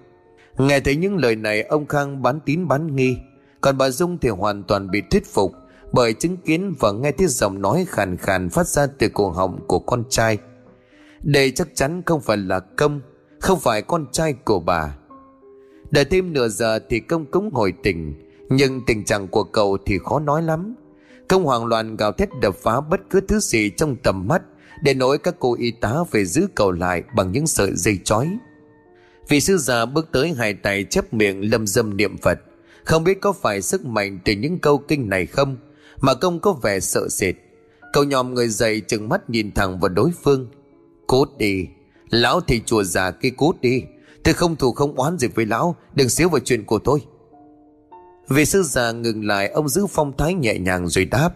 Nghe thấy những lời này, Ông Khang bán tín bán nghi. Còn bà Dung thì hoàn toàn bị thuyết phục, Bởi chứng kiến và nghe thấy giọng nói khàn khàn Phát ra từ cổ họng của con trai. Đây chắc chắn không phải là công, Không phải con trai của bà. Đợi thêm nửa giờ thì công cúng hồi tỉnh. Nhưng tình trạng của cậu thì khó nói lắm. Công hoàng loạn gào thét đập phá bất cứ thứ gì trong tầm mắt, Để nối các cô y tá về giữ cầu lại bằng những sợi dây chói. Vị sư già bước tới hai tay chép miệng lâm dâm niệm Phật. Không biết có phải sức mạnh từ những câu kinh này không, Mà công có vẻ sợ sệt. Cậu nhòm người dậy chừng mắt nhìn thẳng vào đối phương. Cút đi. Lão thì chùa già kia cút đi. Tôi không thù không oán gì với lão, Đừng xíu vào chuyện của tôi. Vị sư già ngừng lại, ông giữ phong thái nhẹ nhàng rồi đáp.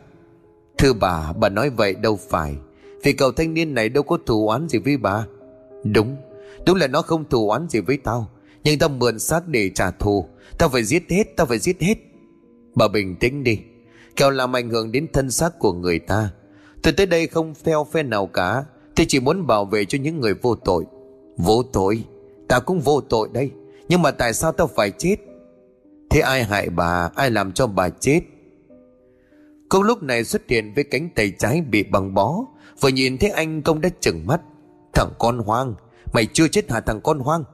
Thưa bà bà nói vậy đâu phải. Vì cậu thanh niên này đâu có thù oán gì với bà. Đúng Đúng là nó không thù oán gì với tao. Nhưng tao mượn xác để trả thù. Tao phải giết hết, Tao phải giết hết. Bà bình tĩnh đi. Kẻo làm ảnh hưởng đến thân xác của người ta. Tôi tới đây không theo phe nào cả. Tôi chỉ muốn bảo vệ cho những người vô tội. Vô tội? Tao cũng vô tội đây. Nhưng mà tại sao tao phải chết? Thế ai hại bà? Ai làm cho bà chết? Công lúc này xuất hiện với cánh tay trái bị băng bó. Vừa nhìn thấy anh, công đã chừng mắt. Thằng con hoang, Mày chưa chết hả thằng con hoang?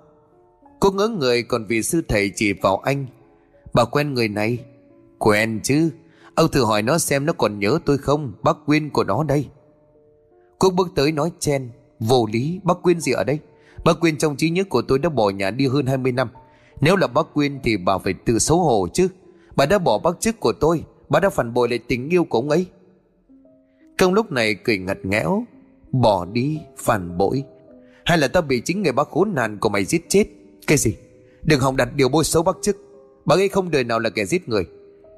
Cô ngỡ người, còn vì sư thầy chỉ vào anh. Bà quen người này. Quen chứ. Ông thử hỏi nó xem nó còn nhớ tôi không? Bác Quyên của nó đây. Cô bước tới nói chen. Vô lý, bác Quyên gì ở đây? Bác Quyên trong trí nhớ của tôi đã bỏ nhà đi hơn 20 năm. Nếu là bác Quyên thì bà phải tự xấu hổ chứ. Bà đã bỏ bác chức của tôi, Bà đã phản bội lại tình yêu của ông ấy. Công lúc này cười ngặt nghẽo, Bỏ đi, phản bội. Hay là tao bị chính người bác khốn nạn của mày giết chết? Cái gì? Đừng hòng đặt điều bôi xấu bác chức. Bác ấy không đời nào là kẻ giết người.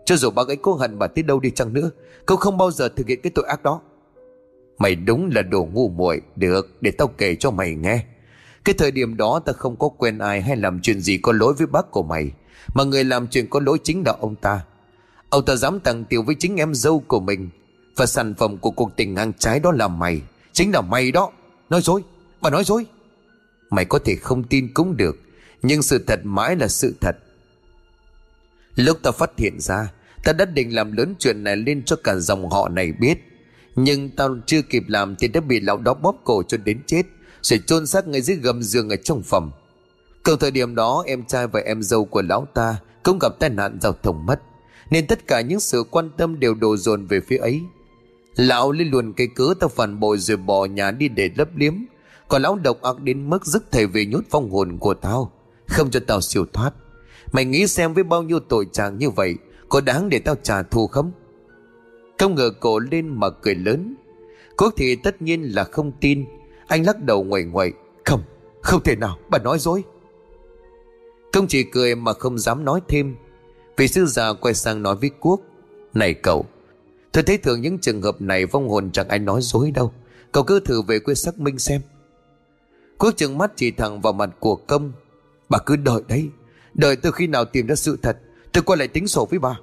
Cho dù bác ấy cố hận bà tới đâu đi chăng nữa Cậu không bao giờ thực hiện cái tội ác đó. Mày đúng là đồ ngu muội. Được, để tao kể cho mày nghe. Cái thời điểm đó ta không có quen ai Hay làm chuyện gì có lỗi với bác của mày, Mà người làm chuyện có lỗi chính là ông ta. Ông ta dám tặng tiểu với chính em dâu của mình, Và sản phẩm của cuộc tình ngang trái đó là mày. Chính là mày đó. Nói dối, Bà nói dối. Mày có thể không tin cũng được, Nhưng sự thật mãi là sự thật. Lúc ta phát hiện ra, Ta đã định làm lớn chuyện này lên cho cả dòng họ này biết, Nhưng tao chưa kịp làm Thì đã bị lão đó bóp cổ cho đến chết. Rồi chôn xác ngay dưới gầm giường ở trong phòng. Cùng thời điểm đó, Em trai và em dâu của lão ta Cũng gặp tai nạn giao thông mất, Nên tất cả những sự quan tâm đều đổ dồn về phía ấy. Lão lên luồn cây cớ tao phản bội rồi bỏ nhà đi để lấp liếm. Còn lão độc ác đến mức dứt thầy về nhốt phong hồn của tao, Không cho tao siêu thoát. Mày nghĩ xem với bao nhiêu tội trạng như vậy, Có đáng để tao trả thù không? Không ngờ cổ lên mà cười lớn. Quốc thì tất nhiên là không tin anh lắc đầu ngoẩy ngoẩy Không, không thể nào, bà nói dối. Công chỉ cười mà không dám nói thêm. Vị sư già quay sang nói với Quốc Này cậu Tôi thấy thường những trường hợp này vong hồn chẳng ai nói dối đâu. Cậu cứ thử về quê xác minh xem. Quốc chừng mắt chỉ thẳng vào mặt của công. Bà cứ đợi đấy Đợi từ khi nào tìm ra sự thật Tôi quay lại tính sổ với bà.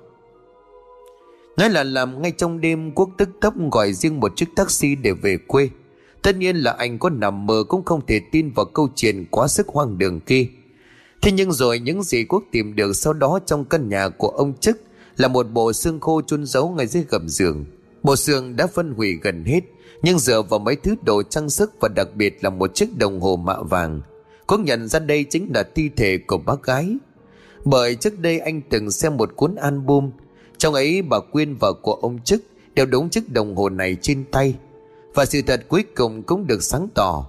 Nói là làm ngay trong đêm Quốc tức tốc gọi riêng một chiếc taxi để về quê. Tất nhiên là anh có nằm mơ cũng không thể tin vào câu chuyện quá sức hoang đường kia. Thế nhưng rồi những gì Quốc tìm được sau đó trong căn nhà của ông chức Là một bộ xương khô chôn giấu ngay dưới gầm giường. Bộ xương đã phân hủy gần hết, Nhưng dựa vào mấy thứ đồ trang sức và đặc biệt là một chiếc đồng hồ mạ vàng Quốc nhận ra đây chính là thi thể của bác gái. Bởi trước đây anh từng xem một cuốn album, Trong ấy bà Quyên và của ông chức Đều đúng chiếc đồng hồ này trên tay. Và sự thật cuối cùng cũng được sáng tỏ.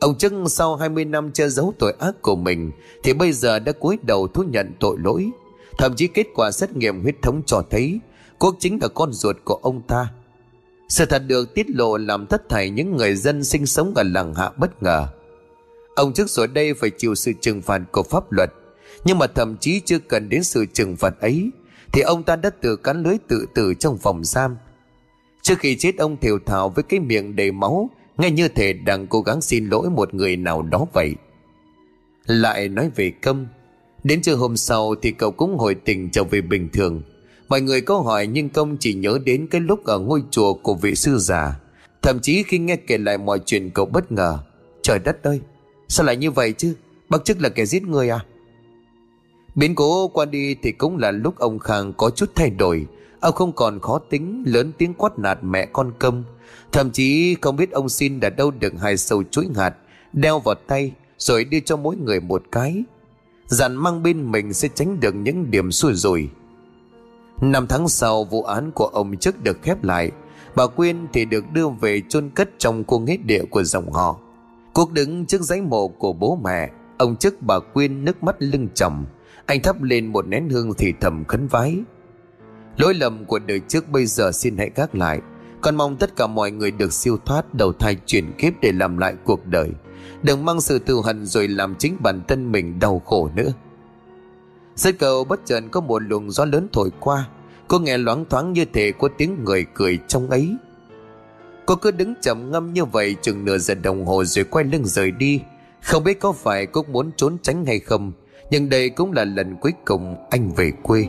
Ông Trức sau 20 năm che giấu tội ác của mình, Thì bây giờ đã cúi đầu thú nhận tội lỗi. Thậm chí kết quả xét nghiệm huyết thống cho thấy Quốc chính là con ruột của ông ta. Sự thật được tiết lộ làm thất thảy những người dân sinh sống ở làng hạ bất ngờ. Ông trước rồi đây phải chịu sự trừng phạt của pháp luật, Nhưng mà thậm chí chưa cần đến sự trừng phạt ấy, Thì ông ta đã tự cắn lưới tự tử trong phòng giam Trước khi chết, ông thiều thào với cái miệng đầy máu, Nghe như thể đang cố gắng xin lỗi một người nào đó vậy. Lại nói về câm. Đến trưa hôm sau thì cậu cũng hồi tình trở về bình thường. Mọi người có hỏi nhưng công chỉ nhớ đến cái lúc ở ngôi chùa của vị sư già. Thậm chí khi nghe kể lại mọi chuyện, cậu bất ngờ. Trời đất ơi, Sao lại như vậy chứ? Bác chức là kẻ giết người à? Biến cố qua đi thì cũng là lúc ông Khang có chút thay đổi. Ông không còn khó tính Lớn tiếng quát nạt mẹ con công Thậm chí không biết ông xin đã đâu được hai sầu chuỗi hạt Đeo vào tay, Rồi đưa cho mỗi người một cái. Dặn mang bên mình sẽ tránh được những điểm xui rủi Năm tháng sau, vụ án của ông chức được khép lại. Bà Quyên thì được đưa về chôn cất trong khu nghĩa địa của dòng họ. Cuộc đứng trước giấy mộ của bố mẹ, Ông chức bà Quyên nước mắt lưng trầm Anh thắp lên một nén hương thì thầm khấn vái. Lỗi lầm của đời trước bây giờ xin hãy gác lại. Con mong tất cả mọi người được siêu thoát, đầu thai chuyển kiếp để làm lại cuộc đời. Đừng mang sự thù hận rồi làm chính bản thân mình đau khổ nữa. Dưới cầu bất chợt có một luồng gió lớn thổi qua. Cô nghe loáng thoáng như thể có tiếng người cười trong ấy. Cô cứ đứng trầm ngâm như vậy chừng nửa giờ đồng hồ rồi quay lưng rời đi. Không biết có phải cô muốn trốn tránh hay không, Nhưng đây cũng là lần cuối cùng anh về quê.